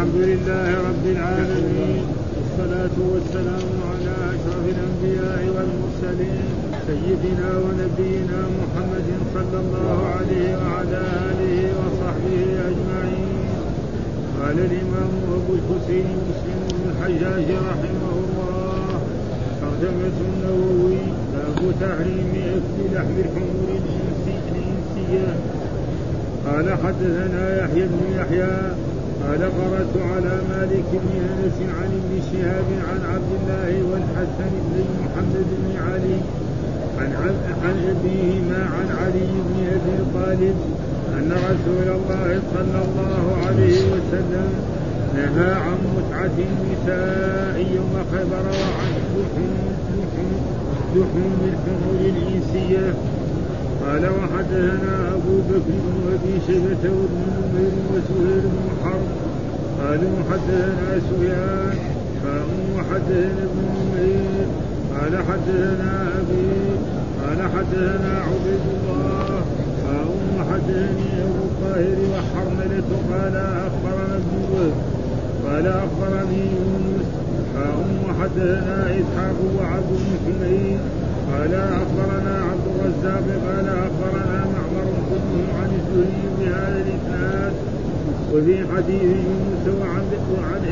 الحمد لله رب العالمين والصلاة والسلام على أشرف الأنبياء والمرسلين سيدنا ونبينا محمد صلى الله عليه وعلى آله وصحبه أجمعين. قال الإمام أبو الحسين مسلم بن الحجاج رحمه الله ترجمة النووي باب تحريم أكل لحم الحمر الإنسية قال حدثنا يحيى بن يحيى قال قرأت على مالك بن أنس عن ابن شهاب عن عبد الله والحسن بن محمد بن علي عن عن أبيهما عن علي بن أبي طالب أن رسول الله صلى الله عليه وسلم نهى عن متعة النساء يوم خبر وعن لحوم الحمر الإنسية قال وحدثنا أبو بكر بن أبي وابن نمير وسهير بن حرب. قالوا حدثنا سفيان. قال وحدثنا ابن نمير. قال حدثنا أبي. قال حدثنا عبيد الله. قال وحدثني أبو الطاهر وحرملة. قال أخبرنا ابن وهب. قال أخبرني يونس. قال وحدثنا إسحاق وعبد بن قال أخبرنا عبد الرزاق قال أخبرنا معمر كلهم عن الزهري بهذا الإسناد وفي حديث يونس وعن وعن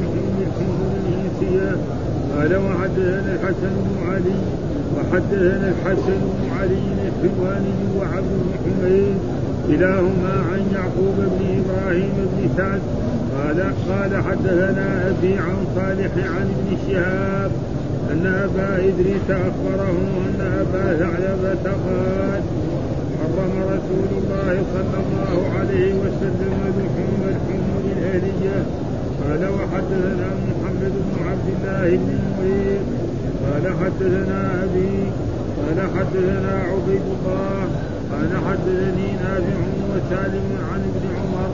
لحوم الحمر الإنسية قال وحدثنا الحسن بن علي وحدثنا الحسن بن علي الحلواني وعبد بن حميد كلاهما عن يعقوب بن إبراهيم بن سعد. قال قال حدثنا أبي عن صالح عن ابن شهاب أن أبا إدريس أخبره أن أبا ثعلبة قال حرم رسول الله صلى الله عليه وسلم لحوم الحمر الأهلية قال وحدثنا محمد بن عبد الله بن نمير قال حدثنا أبي. قال حدثنا عبيد الله. قال حدثني نافع وسالم عن ابن عمر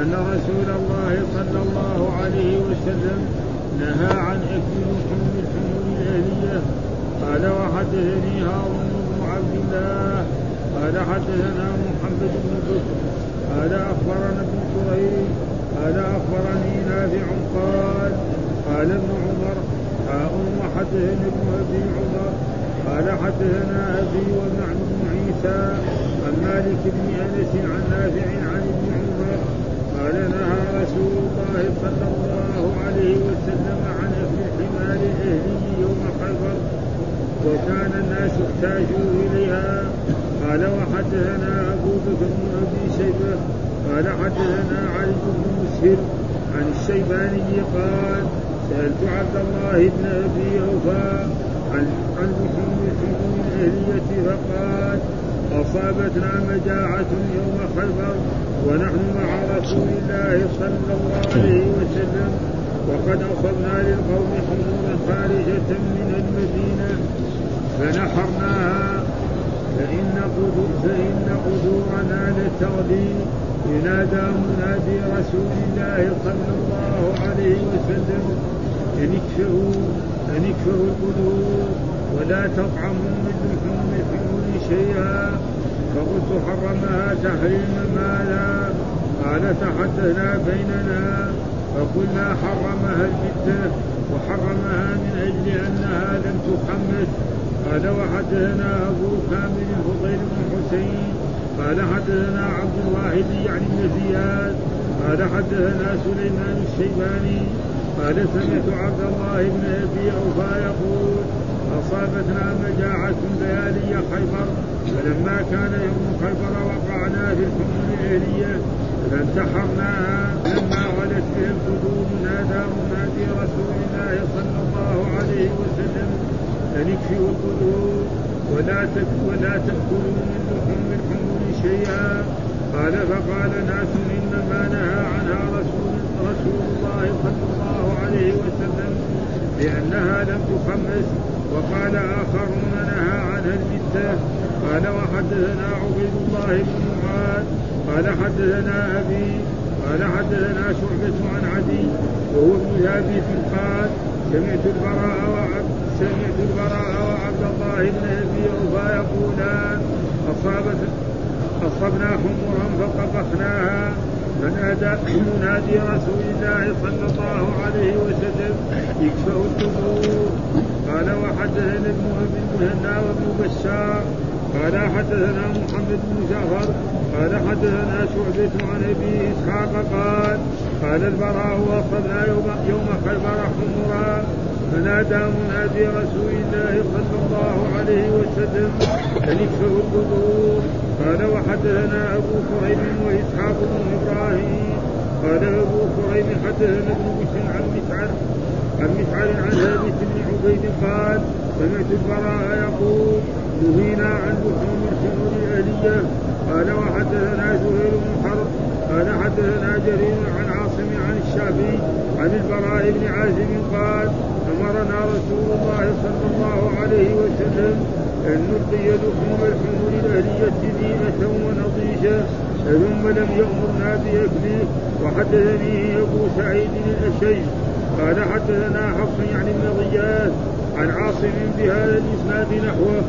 أن رسول الله صلى الله عليه وسلم نهى عن أكل لحوم الحمر الأهلية. قال وحدثني هارون بن عبد الله. قال حدثنا محمد بن بكر. قال أخبرنا ابن كريم قال أخبرني نافع قال قال ابن عمر. حاء وحدثني ابن أبي عمر. قال حدثنا أبي ومعن بن عيسى عن مالك بن أنس عن نافع عن ابن عمر. قال نهى رسول الله صلى الله عليه وسلم عن أكل الحمار الأهلي يوم خيبر وكان الناس احتاجوا إليها. قال وحدثنا أبو بكر بن أبي شيبة. قال حدثنا علي بن مسهر عن الشيباني قال سألت عبد الله بن أبي أوفى عن عن الحمر الأهلية فقال أصابتنا مجاعة يوم خيبر ونحن مع رسول الله صلى الله عليه وسلم. وقد أصبنا للقوم حمورا خارجة من المدينة فنحرناها فإن قدور فإن قدورنا لتغلي ينادى منادي رسول الله صلى الله عليه وسلم أن اكفروا أن اكفروا القدور ولا تطعموا من لحوم. شيئا فقلت حرمها تحريم ما لا قال تحدثنا بيننا فقلنا حرمها الجدة وحرمها من أجل أنها لم تخمس. قال وحدثنا أبو كامل الفضيل بن حسين قال حدثنا عبد الله بن يعني بن زياد قال حدثنا سليمان الشيباني قال سمعت عبد الله بن أبي أوفى يقول أصابتنا مجاعة ليالي خيبر فلما كان يوم خيبر وقعنا في الحمر الأهلية فانتحرناها لما غلت بها القدور نادى منادي رسول الله صلى الله عليه وسلم ان اكفئوا القدور ولا ولا تأكلوا من لحوم الحمر شيئا. قال فقال ناس إنما نهى عنها رسول رسول الله صلى الله عليه وسلم لأنها لم تخمس وقال آخرون نهى عنها المته قال وحدثنا عبيد الله بن معاذ قال حدثنا أبي قال حدثنا شعبة عن عدي وهو ابن ثابت قال سمعت البراء وعبد سمعت البراء وعبد الله بن أبي اوفى يقولان اصابت أصبنا حمرا فطبخناها فنادى منادي رسول الله صلى الله عليه وسلم. يكفأ القبور قال وحدثنا ابن أبي المهنا وابن بشار. قال حدثنا محمد بن جعفر. قال حدثنا شعبة عن أبي إسحاق قال قال البراء وأخذنا يوم يوم خيبر حمرا. فنادى منادي رسول الله صلى الله عليه وسلم أن اكفروا القبور قال وحدثنا أبو كريم وإسحاق بن إبراهيم. قال أبو كريم حدثنا ابن بشر عن مسعر عن مسعر عن ثابت بن عبيد قال سمعت البراء يقول نهينا عن لحوم الحمر الآلية. قال وحدثنا زهير بن حرب قال حدثنا جرير عن عاصم عن الشافعي عن البراء بن عازم قال أمرنا رسول الله صلى الله عليه وسلم أن نلقي لحوم الحمر الاهليه زينة ونضيجا ثم لم يأمرنا بأكله. وحدثني أبو سعيد الاشيخ قال حدثنا حفص يعني غياث عن عاصم بهذا الإسناد نحوه.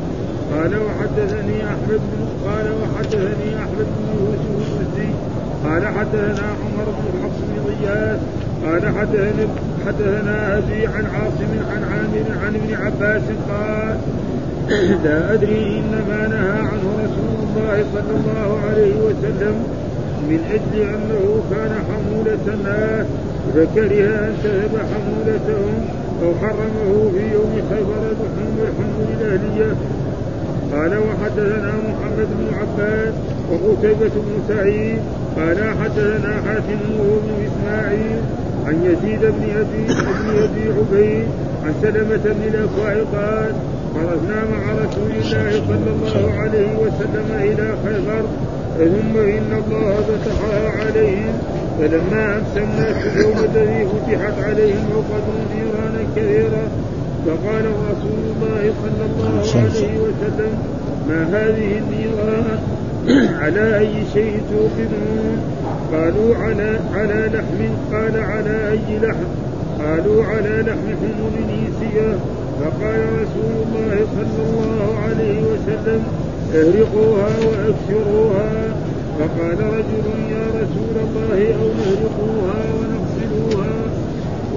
قال وحدثني أحمد بن قال وحدثني أحمد بن يوسف الزي قال حدثنا عمر بن حفص بن غياث. قال حدثنا حدثنا أبي عن عاصم عن عامر عن ابن عباس قال لا أدري إنما نهى عنه رسول الله صلى الله عليه وسلم من أجل أنه كان حمولة الناس فكره أن تذهب حمولتهم أو حرمه في يوم خيبر لحوم الحمول الأهلية. قال وحدثنا محمد بن عباس وقتيبة بن سعيد. قال حدثنا حاتم بن إسماعيل عن يزيد بن ابي بن أبي عبيد عن سلمة بن الاكوع قال خرجنا مع رسول الله صلى الله عليه وسلم إلى خيبر ثم إن الله فتحها عليهم. فلما الناس اليوم الذي فتحت عليهم وقدوا نيرانا كثيرا فقال رسول الله صلى الله عليه وسلم ما هذه النيران؟ على أي شيء توقدون قالوا على على لحم قال على أي لحم؟ قالوا على لحم حمر نيسية. فقال رسول الله صلى الله عليه وسلم اهرقوها واكسروها فقال رجل يا رسول الله أو نهرقوها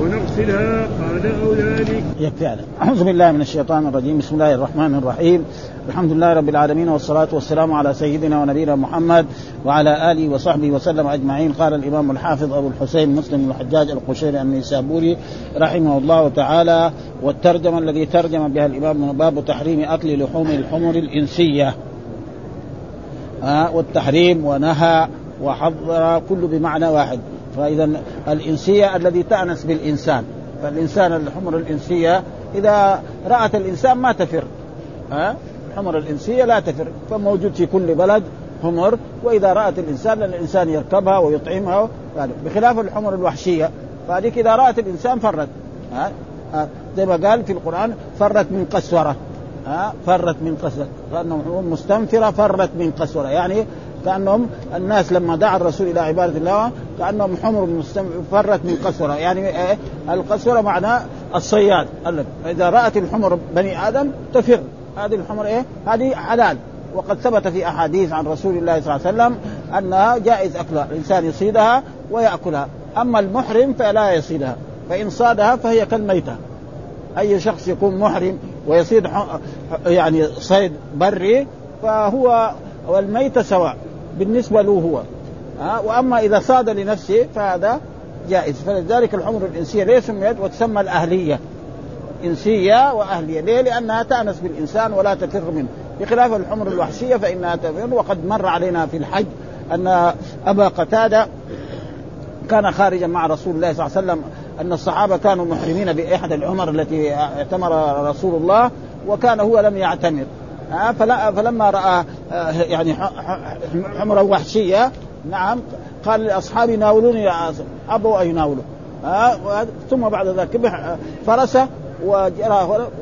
ونغسلها قال أو ذلك يكفي هذا. أعوذ بالله من الشيطان الرجيم. بسم الله الرحمن الرحيم. الحمد لله رب العالمين والصلاة والسلام على سيدنا ونبينا محمد وعلى آله وصحبه وسلم أجمعين. قال الإمام الحافظ أبو الحسين مسلم الحجاج القشيري النيسابوري رحمه الله تعالى. والترجمة الذي ترجم بها الإمام باب تحريم أكل لحوم الحمر الإنسية. ها والتحريم ونهى وحضر كل بمعنى واحد. فإذا الإنسية الذي تأنس بالإنسان فالإنسان الحمر الإنسية إذا رأت الإنسان ما تفر ها؟ الحمر الإنسية لا تفر فموجود في كل بلد حمر وإذا رأت الإنسان الإنسان يركبها ويطعمها بخلاف الحمر الوحشية فهذيك إذا رأت الإنسان فرت ها؟ زي ما قال في القرآن فرت من قسورة ها؟ فرت من قسورة كانهم مستنفرة فرت من قسورة يعني كأنهم الناس لما دعا الرسول إلى عبادة الله كأنهم حمر فرت من قسورة. يعني إيه؟ القسورة معناه الصياد. إذا رأت الحمر بني آدم تفر. هذه الحمر إيه؟ هذه حلال. وقد ثبت في أحاديث عن رسول الله صلى الله عليه وسلم أنها جائز أكلها. الإنسان يصيدها ويأكلها. أما المحرم فلا يصيدها. فإن صادها فهي كالميتة. أي شخص يكون محرم ويصيد يعني صيد بري فهو والميت سواء. بالنسبة له هو. ها؟ وأما إذا صاد لنفسه فهذا جائز. فلذلك الحمر الإنسية ليه سميت وتسمى الأهلية؟ إنسية وأهلية. ليه؟ لأنها تأنس بالإنسان ولا تفر منه. بخلاف الحمر الوحشية فإنها تفر وقد مر علينا في الحج أن أبا قتادة كان خارجا مع رسول الله صلى الله عليه وسلم أن الصحابة كانوا محرمين باحد العمر التي اعتمر رسول الله وكان هو لم يعتمر. فلما رأى يعني حمرا وحشية نعم. قال لاصحابه ناولوني ابوا ان يناولوا ثم بعد ذلك فرسه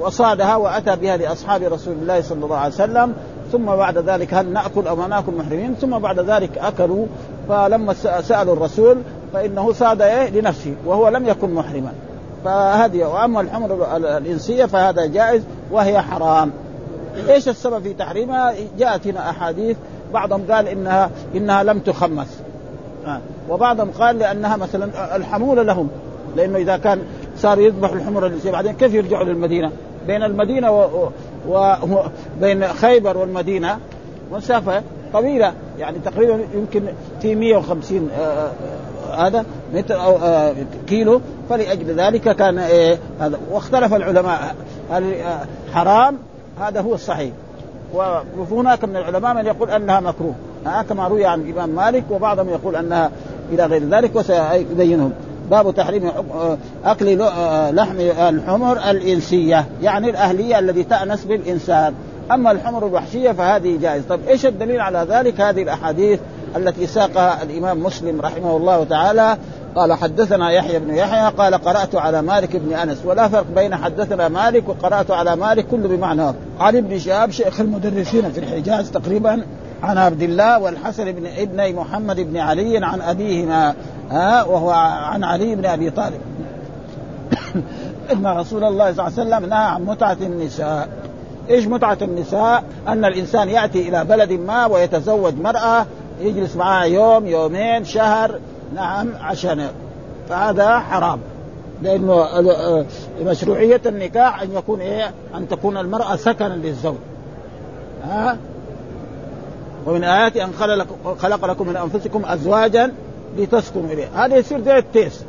وصادها وأتى بها لاصحاب رسول الله صلى الله عليه وسلم. ثم بعد ذلك هل نأكل أو ما نأكل محرمين؟ ثم بعد ذلك أكلوا. فلما سألوا الرسول فإنه صاد إيه لنفسه وهو لم يكن محرما. فهذه وأما الحمر الإنسية فهذا جائز وهي حرام. إيش السبب في تحريمها؟ جاءت هنا أحاديث بعضهم قال إنها إنها لم تخمس. آه. وبعضهم قال لأنها مثلا الحمولة لهم لأنه إذا كان صار يذبح الحمر بعدين كيف يرجعوا للمدينة؟ بين المدينة و... و... بين خيبر والمدينة مسافة طويلة يعني تقريبا يمكن في 150 آه، آه، هذا متر أو آه، كيلو. فلأجل ذلك كان إيه هذا. واختلف العلماء هل حرام؟ هذا هو الصحيح. وهناك من العلماء من يقول أنها مكروه. كما روي عن الإمام مالك وبعضهم يقول أنها إلى غير ذلك وسيبينهم. باب تحريم أكل لحم الحمر الإنسية يعني الأهلية الذي تأنس بالإنسان. أما الحمر الوحشية فهذه جائز طيب إيش الدليل على ذلك؟ هذه الأحاديث التي ساقها الإمام مسلم رحمه الله تعالى. قال حدثنا يحيى بن يحيى قال قرأت على مالك بن أنس ولا فرق بين حدثنا مالك وقرأت على مالك كله بمعنى علي بن شهاب شيخ المدرسين في الحجاز تقريبا عن عبد الله والحسن بن ابن محمد بن علي عن أبيهما ها وهو عن علي بن أبي طالب إن رسول الله صلى الله عليه وسلم نهى عن متعة النساء إيش متعة النساء؟ أن الإنسان يأتي إلى بلد ما ويتزوج مرأة يجلس معها يوم يومين شهر نعم عشان فهذا حرام. لأنه مشروعية النكاح أن يكون إيه؟ أن تكون المرأة سكنا للزوج. ها؟ ومن ايات أن خلق لكم من أنفسكم أزواجا لتسكنوا إليه. هذا يصير زي التيس.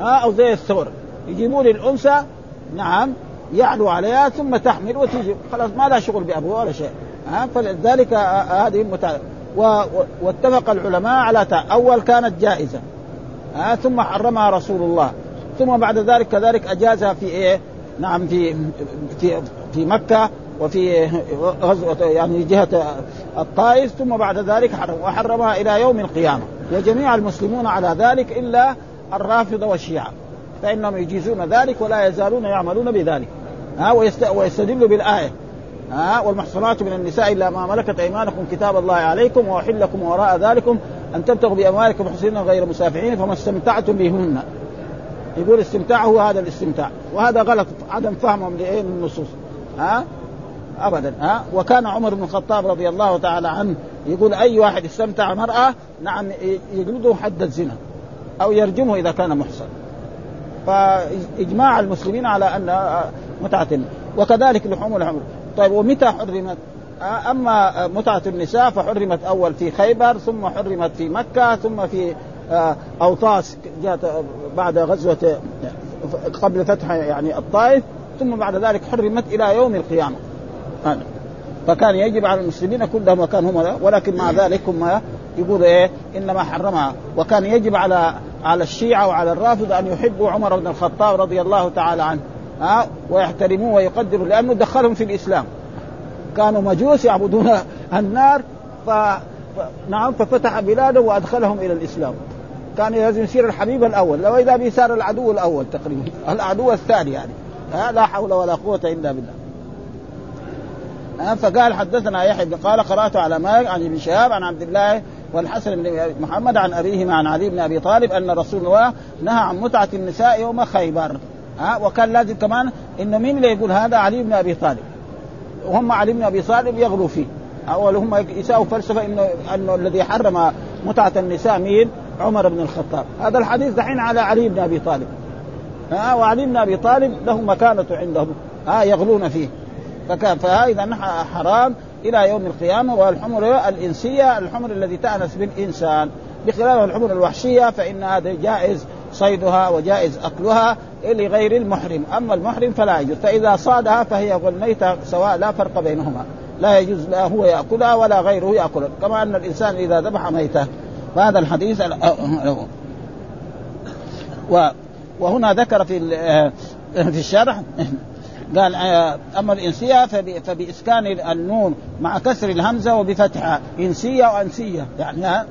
ها؟ أو زي الثور. يجيبوا لي الأنثى نعم يعلو عليها ثم تحمل وتجي خلاص ما لها شغل بأبوها ولا شيء. ها؟ فلذلك هذه متع... و... واتفق العلماء على تا... أول كانت جائزة. ها ثم حرمها رسول الله. ثم بعد ذلك كذلك أجازها في إيه؟ نعم في في في مكة وفي غزوة يعني جهة الطائف. ثم بعد ذلك حرم وحرمها إلى يوم القيامة. وجميع المسلمون على ذلك إلا الرافضة والشيعة. فإنهم يجيزون ذلك ولا يزالون يعملون بذلك. ها ويستدل بالآية. ها والمحصنات من النساء إلا ما ملكت أيمانكم كتاب الله عليكم وأحل لكم وراء ذلكم أن تبتغوا بأموالكم محسنين غير مسافحين فما استمتعتم بهن. يقول استمتاع هو هذا الاستمتاع وهذا غلط عدم فهمهم لايه النصوص. ها؟ ابدا ها؟ وكان عمر بن الخطاب رضي الله تعالى عنه يقول أي واحد استمتع مراه نعم يجلده حد الزنا أو يرجمه إذا كان محصن. فإجماع المسلمين على أن متعة وكذلك لحوم الحمر طيب ومتى حرمت؟ أما متعة النساء فحرمت أول في خيبر ثم حرمت في مكة ثم في آه، أوطاس جاءت بعد غزوة قبل فتح يعني الطائف ثم بعد ذلك حرمت إلى يوم القيامة. فكان يجب على المسلمين كلهم وكان هم ولكن مع ذلك هم يقول إيه إنما حرمها. وكان يجب على على الشيعة وعلى الرافضة أن يحبوا عمر بن الخطاب رضي الله تعالى عنه. ها ويحترموه ويقدروا لأنه دخلهم في الإسلام. كانوا مجوس يعبدون النار ف نعم ففتح بلاده وأدخلهم إلى الإسلام. كان لازم يصير الحبيب الأول. لو إذا به صار العدو الأول تقريبا العدو الثاني يعني. لا حول ولا قوة إلا بالله. فقال حدثنا يحيى قال قرأت على مالك عن ابن شهاب عن عبد الله والحسن بن محمد عن أبيهما عن علي بن أبي طالب أن رسول الله نهى عن متعة النساء يوم خيبر. ها وكان لازم كمان انه مين اللي يقول هذا؟ علي بن أبي طالب. وهم علي بن أبي طالب يغلوا فيه. أول هم يساووا فلسفة انه إنه الذي حرم متعة النساء مين؟ عمر بن الخطاب. هذا الحديث دحين على علي بن أبي طالب. ها وعلي بن أبي طالب له مكانة عندهم. ها يغلون فيه. فكان فهذا حرام إلى يوم القيامة والحمر الإنسية الحمر الذي تأنس بالإنسان. بخلاف الحمر الوحشية فإن هذا جائز صيدها وجائز أكلها لغير المحرم. أما المحرم فلا يجوز. فإذا صادها فهي والميتة سواء لا فرق بينهما. لا يجوز لا هو يأكلها ولا غيره ياكلها كما أن الإنسان إذا ذبح ميته فهذا الحديث وهنا ذكر في في الشرح. قال آه، أما الإنسية فبإسكان النون مع كسر الهمزة وبفتحها. إنسية وأنسية. يعني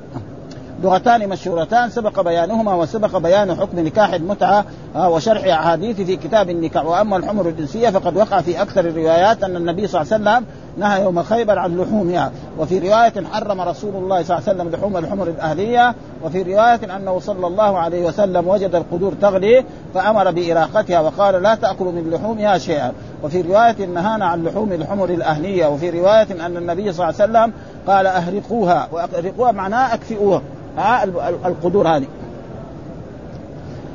لغتان مشهورتان سبق بيانهما وسبق بيان حكم نكاح المتعة آه، وشرح أحاديث في كتاب النكاح. وأما الحمر الانسيه فقد وقع في أكثر الروايات أن النبي صلى الله عليه وسلم نهى يوم خيبر عن لحومها. وفي رواية حرم رسول الله صلى الله عليه وسلم لحوم الحمر الأهلية. وفي رواية أنه صلى الله عليه وسلم وجد القدور تغلي فأمر بإراقتها وقال لا تأكلوا من لحومها شيئا. وفي رواية نهانا عن لحوم الحمر الأهلية وفي رواية أن النبي صلى الله عليه وسلم قال أهرقوها واهرقوها معناه أكفئوها. ها القدور هذه.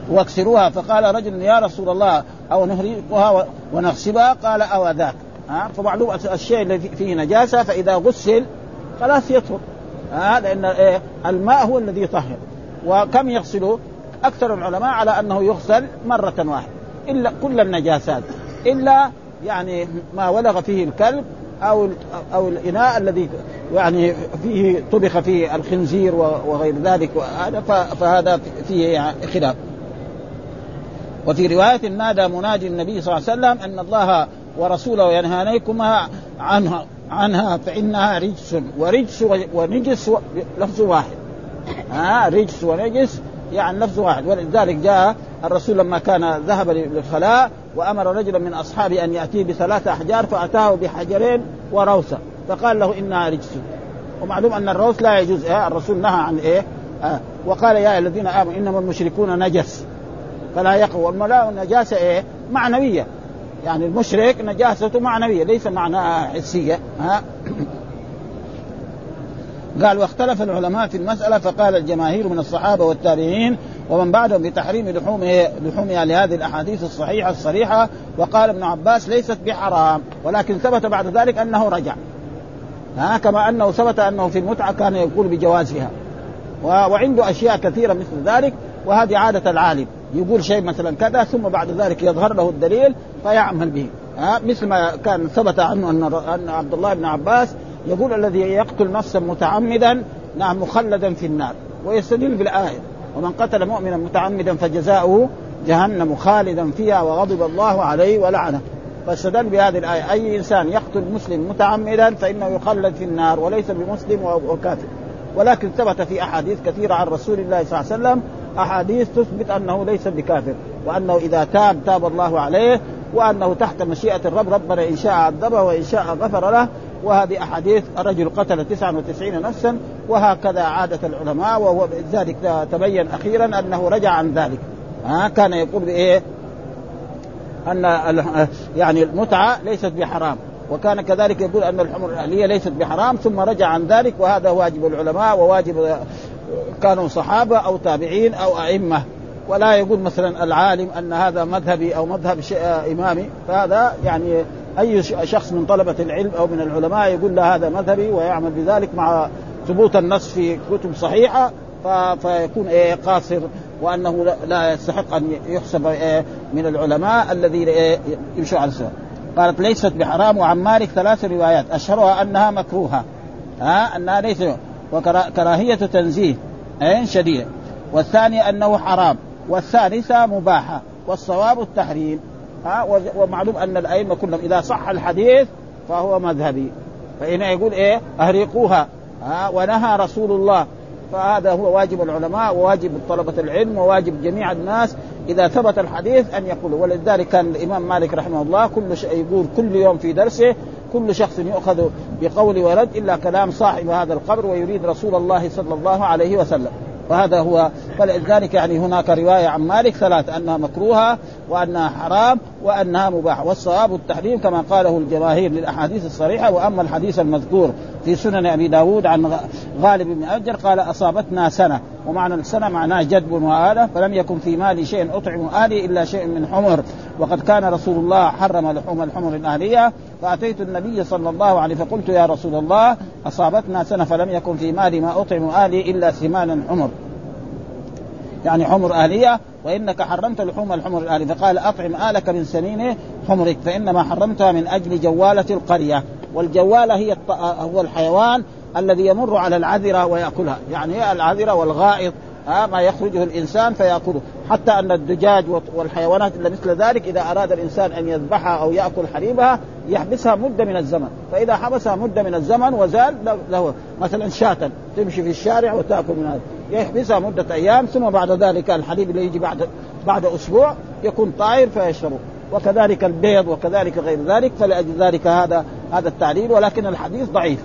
واكسروها فقال رجل يا رسول الله أو نهريقها ونغسبها قال أو ذاك ها فمعلوم الشيء الذي فيه نجاسة فإذا غسل خلاص يطهر ها لأن إيه الماء هو الذي يطهر. وكم يغسله؟ أكثر العلماء على أنه يغسل مرة واحدة. إلا كل النجاسات. إلا يعني ما ولغ فيه الكلب أو أو الإناء الذي يعني فيه طبخ فيه الخنزير وغير ذلك. فهذا فيه خلاف. وفي رواية نادى منادي النبي صلى الله عليه وسلم أن الله ورسوله ينهانيكما عنها عنها فإنها رجس. ورجس ونجس لفظ واحد. ها رجس ونجس يعني لفظ واحد. ولذلك جاء الرسول لما كان ذهب للخلاء وأمر رجلا من أصحابه أن يأتيه بثلاثة أحجار فأتاه بحجرين وروثة. فقال له انها رجس. ومعلوم أن الروث لا يجوز. إيه؟ الرسول نهى عن إيه؟ آه. وقال يا الذين آمنوا إنما المشركون نجس. فلا يقوى والملاء النجاسه إيه؟ معنوية. يعني المشرك نجاسته معنوية ليس معناها حسية. ها؟ قال واختلف العلماء في المسألة فقال الجماهير من الصحابة والتابعين ومن بعدهم بتحريم لحومه لحومها لهذه الأحاديث الصحيحة الصريحة وقال ابن عباس ليست بحرام ولكن ثبت بعد ذلك أنه رجع. ها كما أنه ثبت أنه في المتعة كان يقول بجوازها. وعنده أشياء كثيرة مثل ذلك وهذه عادة العالم. يقول شيء مثلا كذا ثم بعد ذلك يظهر له الدليل فيعمل به. ها مثل ما كان ثبت عنه أن عبد الله بن عباس يقول الذي يقتل نفسا متعمدا نعم مخلدا في النار ويستدل بالآية. ومن قتل مؤمنا متعمدا فجزاؤه جهنم خالدا فيها وغضب الله عليه ولعنه. فاستدل بهذه الآية. أي إنسان يقتل مسلم متعمدا فإنه يخلد في النار وليس بمسلم وكافر ولكن ثبت في أحاديث كثيرة عن رسول الله صلى الله عليه وسلم أحاديث تثبت أنه ليس بكافر وأنه إذا تاب تاب الله عليه وأنه تحت مشيئة الرب ربنا إن شاء عذبه وإن شاء غفر له وهذه أحاديث الرجل قتل 99 نفسا وهكذا عادة العلماء وهو ذلك تبين أخيرا أنه رجع عن ذلك. ها كان يقول بإيه؟ أن يعني المتعة ليست بحرام. وكان كذلك يقول أن الحمر الأهلية ليست بحرام ثم رجع عن ذلك وهذا واجب العلماء وواجب كانوا صحابة أو تابعين أو أئمة. ولا يقول مثلا العالم أن هذا مذهبي أو مذهب إمامي. فهذا يعني أي شخص من طلبة العلم أو من العلماء يقول له هذا مذهبي ويعمل بذلك مع ثبوت النص في كتب صحيحة فيكون إيه قاصر وأنه لا يستحق أن يحسب إيه من العلماء الذين إيه يمشوا على السنة قالت ليست بحرام وعن مالك ثلاث روايات. أشهرها أنها مكروهة. ها؟ أنها ليست وكراهيه تنزيه إيه شديده والثاني أنه حرام. والثالثة مباحة. والصواب التحريم. ها ومعلوم أن الأئمة كلهم إذا صح الحديث فهو مذهبي. فهنا يقول إيه أهرقوها ها ونهى رسول الله. فهذا هو واجب العلماء وواجب طلبة العلم وواجب جميع الناس إذا ثبت الحديث أن يقولوا ولذلك كان الإمام مالك رحمه الله كل شيء يقول كل يوم في درسه كل شخص يؤخذ بقول ورد إلا كلام صاحب هذا القبر ويريد رسول الله صلى الله عليه وسلم. وهذا هو فلذلك يعني هناك رواية عن مالك ثلاث أنها مكروهة وأنها حرام وأنها مباحة. والصواب التحريم كما قاله الجماهير للأحاديث الصريحة وأما الحديث المذكور في سنن أبي داود عن غالب بن أجر قال أصابتنا سنة ومعنى السنة معناه جدب وآلة فلم يكن في مالي شيء أطعم آلي إلا شيء من حمر. وقد كان رسول الله حرم لحوم الحمر الاهليه فأتيت النبي صلى الله عليه فقلت يا رسول الله أصابتنا سنة فلم يكن في مالي ما أطعم آلي إلا سمانا حمر. يعني حمر آلية وإنك حرمت لحوم الحمر الآلية. فقال أطعم آلك من سنين حمرك فإنما حرمتها من أجل جوالة القرية. والجوالة هي هو الحيوان الذي يمر على العذرة ويأكلها. يعني هي العذرة والغائط ما يخرجه الإنسان فيأكله. حتى أن الدجاج والحيوانات اللي مثل ذلك إذا أراد الإنسان أن يذبحها أو يأكل حليبها يحبسها مدة من الزمن. فإذا حبسها مدة من الزمن وزال له مثلا شاة تمشي في الشارع وتأكل من هذا. يحبسها مدة أيام ثم بعد ذلك الحليب اللي يجي بعد بعد أسبوع يكون طاير فيشربه وكذلك البيض وكذلك غير ذلك فلأجل ذلك هذا هذا التعليل ولكن الحديث ضعيف.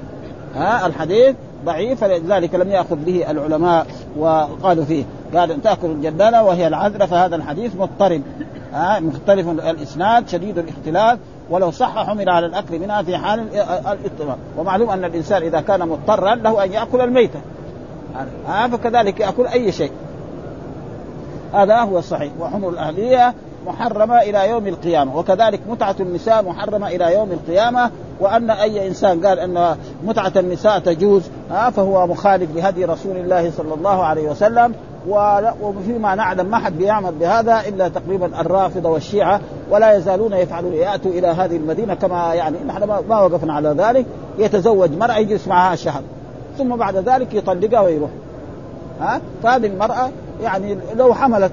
ها الحديث ضعيف فلذلك لم يأخذ به العلماء وقالوا فيه. قال إن تأكل الجبانه وهي العذرة فهذا الحديث مضطرب. ها مختلف الإسناد شديد الاختلاف ولو صح حمل على الأكل منها في حال الاضطرار ومعلوم أن الإنسان إذا كان مضطرا له أن يأكل الميتة. ها فكذلك ياكل أي شيء. هذا هو الصحيح. وحمر الأهلية محرمة إلى يوم القيامة. وكذلك متعة النساء محرمة إلى يوم القيامة. وأن أي إنسان قال أن متعة النساء تجوز ها فهو مخالف لهدي رسول الله صلى الله عليه وسلم. وفيما نعلم ما حد بيعمل بهذا إلا تقريبا الرافضة والشيعة. ولا يزالون يفعلون يأتوا إلى هذه المدينة كما يعني نحن ما وقفنا على ذلك. يتزوج مرأة يجلس معها شهر. ثم بعد ذلك يطلقها ويروح. ها؟ فهذه المرأة يعني لو حملت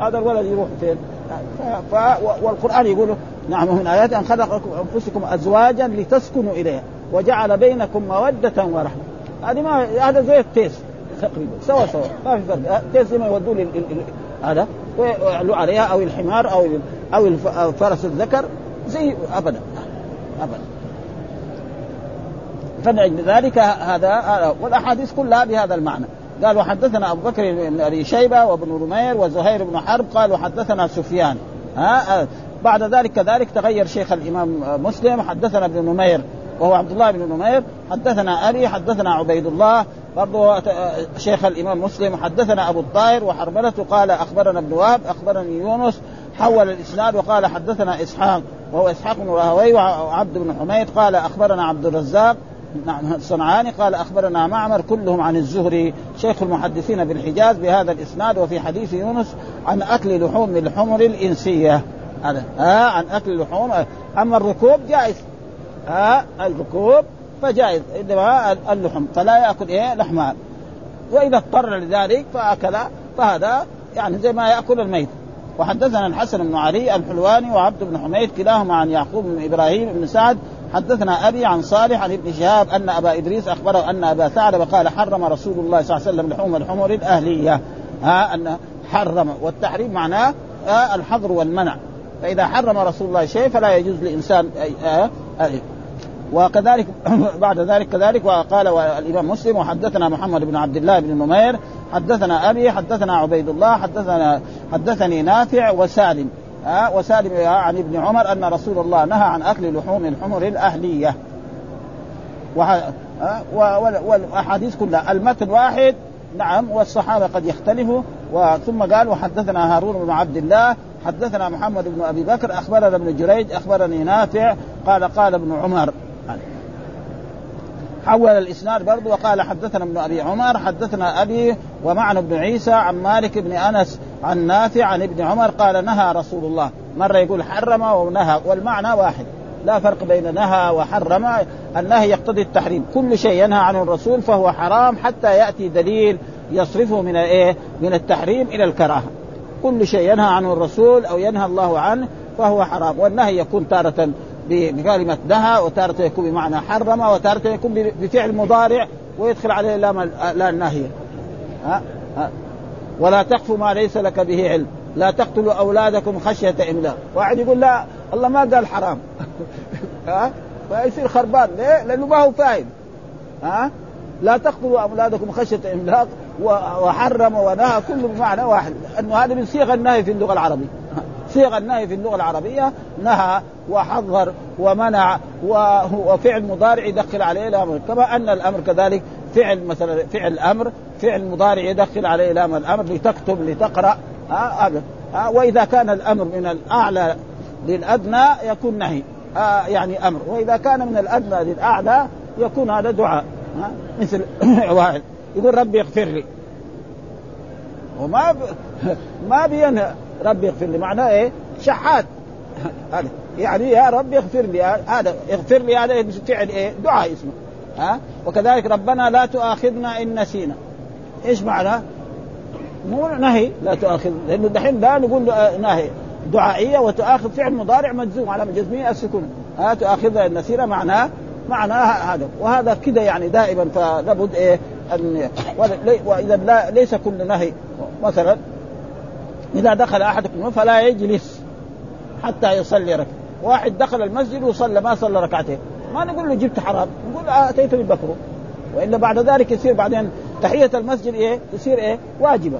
هذا الولد يروح فين؟ ف... والقرآن يقول نعم من آيات أن خلق أنفسكم أزواجا لتسكنوا إليها وجعل بينكم مودة ورحمة. هذه ما هذا زي التيس تقريبا سوا سوا ما في فرق. تيس ما يودوا لي هذا ويعلوا عليها أو الحمار أو أو الفرس الذكر زي أبدا أبدا. فلأجل ذلك هذا والأحاديث كلها بهذا المعنى. قال وحدثنا أبو بكر بن أبي شيبة وابن رمير وزهير بن حرب قال وحدثنا سفيان. ها بعد ذلك كذلك تغير شيخ الإمام مسلم حدثنا ابن نمير وهو عبد الله بن نمير حدثنا أبي حدثنا عبيد الله برضه شيخ الإمام مسلم حدثنا أبو الطاهر وحرملته قال أخبرنا ابن وهب أخبرني يونس حول الإسناد وقال حدثنا إسحاق وهو إسحاق بن راهوي وعبد بن حميد قال أخبرنا عبد الرزاق نعم الصنعاني قال أخبرنا معمر كلهم عن الزهري شيخ المحدثين بالحجاز بهذا الإسناد وفي حديث يونس عن أكل لحوم الحمر الإنسية. هذا ها عن أكل لحوم. أما الركوب جائز. ها الركوب فجائز. إنما اللحم فلا يأكل إيه لحمها وإذا اضطر لذلك فأكل فهذا يعني زي ما يأكل الميت. وحدثنا الحسن بن علي الحلواني وعبد بن حميد كلاهما عن يعقوب بن إبراهيم بن سعد حدثنا أبي عن صالح عن ابن شهاب أن أبا إدريس أخبره أن أبا ثعلب قال حرم رسول الله صلى الله عليه وسلم لحوم الحمر الأهلية. ها أن حرم. والتحريم معناه الحظر والمنع. فإذا حرم رسول الله شيء فلا يجوز لإنسان آه آه وكذلك بعد ذلك كذلك وقال الإمام مسلم وحدثنا محمد بن عبد الله بن نمير حدثنا أبي حدثنا عبيد الله حدثنا حدثني نافع وسالم. ها وسالم عن ابن عمر أن رسول الله نهى عن أكل لحوم الحمر الأهلية. والأحاديث كلها. المتن واحد نعم والصحابة قد يختلفوا. ثم قال وحدثنا هارون بن عبد الله حدثنا محمد بن أبي بكر أخبرنا ابن جريج أخبرني نافع قال قال ابن عمر. حول الإسناد برضه وقال حدثنا ابن أبي عمر حدثنا أبي ومعنى ابن عيسى عن مالك بن أنس عن نافع عن ابن عمر قال نهى رسول الله. مرة يقول حرم ونهى والمعنى واحد. لا فرق بين نهى وحرم النهي يقتضي التحريم. كل شيء ينهى عنه الرسول فهو حرام حتى يأتي دليل يصرفه من إيه؟ من التحريم إلى الكراهة. كل شيء ينهى عنه الرسول أو ينهى الله عنه فهو حرام. والنهي يكون تارة بكلمة نهى وتارة يكون بمعنى حرم وتارة يكون بفعل مضارع ويدخل عليه لام لا النهي ها؟ ها؟ ولا تقف ما ليس لك به علم. لا تقتلوا أولادكم خشية إملاق. واحد يقول لا الله ما قال حرام. ها؟ فيصير خربان. ليه؟ لأنه ما هو فاهم. ها؟ لا تقتلوا أولادكم خشية إملاق وحرم ونهى كله بمعنى واحد. انه هذا من صيغ النهي في اللغة العربية. صيغ النهي في اللغة العربية نهى وحذر ومنع وفعل مضارع يدخل عليه الامر كما أن الأمر كذلك فعل مثلا فعل أمر فعل مضارع يدخل عليه لام الأمر لتكتب لتقرأ هذا وإذا كان الأمر من الأعلى للأدنى يكون نهي. آه يعني أمر. وإذا كان من الأدنى للأعلى يكون هذا دعاء. مثل واحد يقول ربي اغفر لي. وما ب... ما بينهى. ربي اغفر لي. معناه إيه؟ شحات. هذا. يعني يا ربي اغفر لي. هذا. اغفر لي هذا فعل إيه؟ دعاء اسمه. ها؟ وكذلك ربنا لا تؤاخذنا إن نسينا. إيش معنى؟ مو نهي. لا تؤاخذ لأنه دحين لا نقول نهي. دعائية وتؤاخذ فعل مضارع مجزوم على جزمية السكون ها؟ إن نسينا معناه معناها هذا. وهذا كده يعني دائما فلابد إيه؟ ان وإذا لا ليس كل نهي. مثلا إذا دخل أحدكم فلا يجلس حتى يصلي ركعة. واحد دخل المسجد وصلى ما صلى ركعتين. ما نقول له جبت حرام نقول آتيت ببكره وإلا بعد ذلك يصير بعدين تحية المسجد إيه؟ تصير إيه؟ واجبة.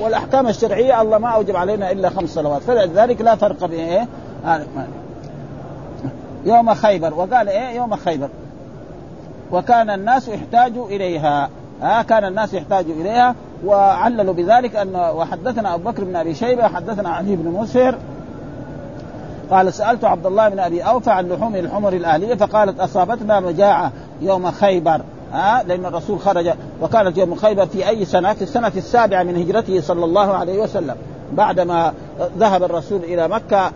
والأحكام الشرعية الله ما أوجب علينا إلا خمس صلوات. فلذلك لا فرق بين إيه؟ يوم خيبر. وقال إيه؟ يوم خيبر. وكان الناس يحتاجوا إليها. ها كان الناس يحتاجوا إليها. وعللوا بذلك أن وحدثنا أبو بكر بن أبي شيبة حدثنا علي بن مسهر قال سألت عبد الله بن أبي أوفى عن لحوم الحمر الاهليه فقالت أصابتنا مجاعة يوم خيبر ها لأن الرسول خرج وكانت يوم خيبر في أي سنة؟ في السنة السابعة من هجرته صلى الله عليه وسلم بعدما ذهب الرسول إلى مكة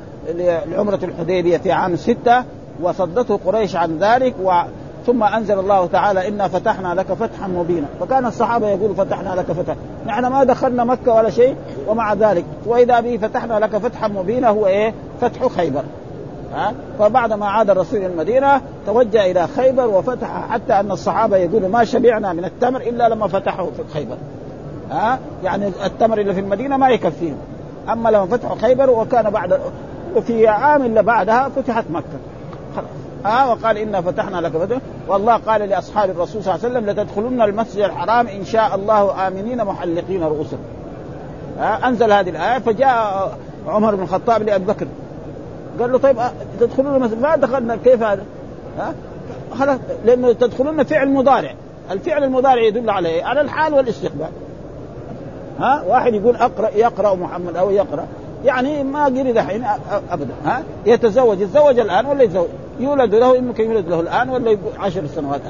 لعمرة الحديبية في عام ستة وصدته قريش عن ذلك و ثم أنزل الله تعالى إنا فتحنا لك فتحا مبينا. فكان الصحابة يقولوا فتحنا لك فتحا. نحن ما دخلنا مكة ولا شيء ومع ذلك. وإذا به فتحنا لك فتحا مبينا هو إيه؟ فتح خيبر. ها؟ فبعد ما عاد الرسول إلى المدينة توجه إلى خيبر وفتح حتى أن الصحابة يقولوا ما شبعنا من التمر إلا لما فتحوا في خيبر. ها؟ يعني التمر اللي في المدينة ما يكفيهم. أما لما فتحوا خيبر وكان بعد وفي عام اللي بعدها فتحت مكة. خلاص. ها وقال إنا فتحنا لك فتح والله قال لأصحاب الرسول صلى الله عليه وسلم لتدخلن المسجد الحرام إن شاء الله آمنين محلقين رؤوسكم ها أنزل هذه الآية فجاء عمر بن الخطاب لأبي بكر. قال له طيب تدخلون المسجد؟ ما دخلنا كيف هذا؟ ها خلاص لأنه تدخلون فعل مضارع. الفعل المضارع يدل على إيه؟ على الحال والاستقبال. ها واحد يقول أقرأ يقرأ محمد أو يقرأ. يعني ما قري دحين أبدا. ها يتزوج. يتزوج الآن ولا يتزوج؟ يولد له يمكن يولد له الآن ولا عشر سنوات.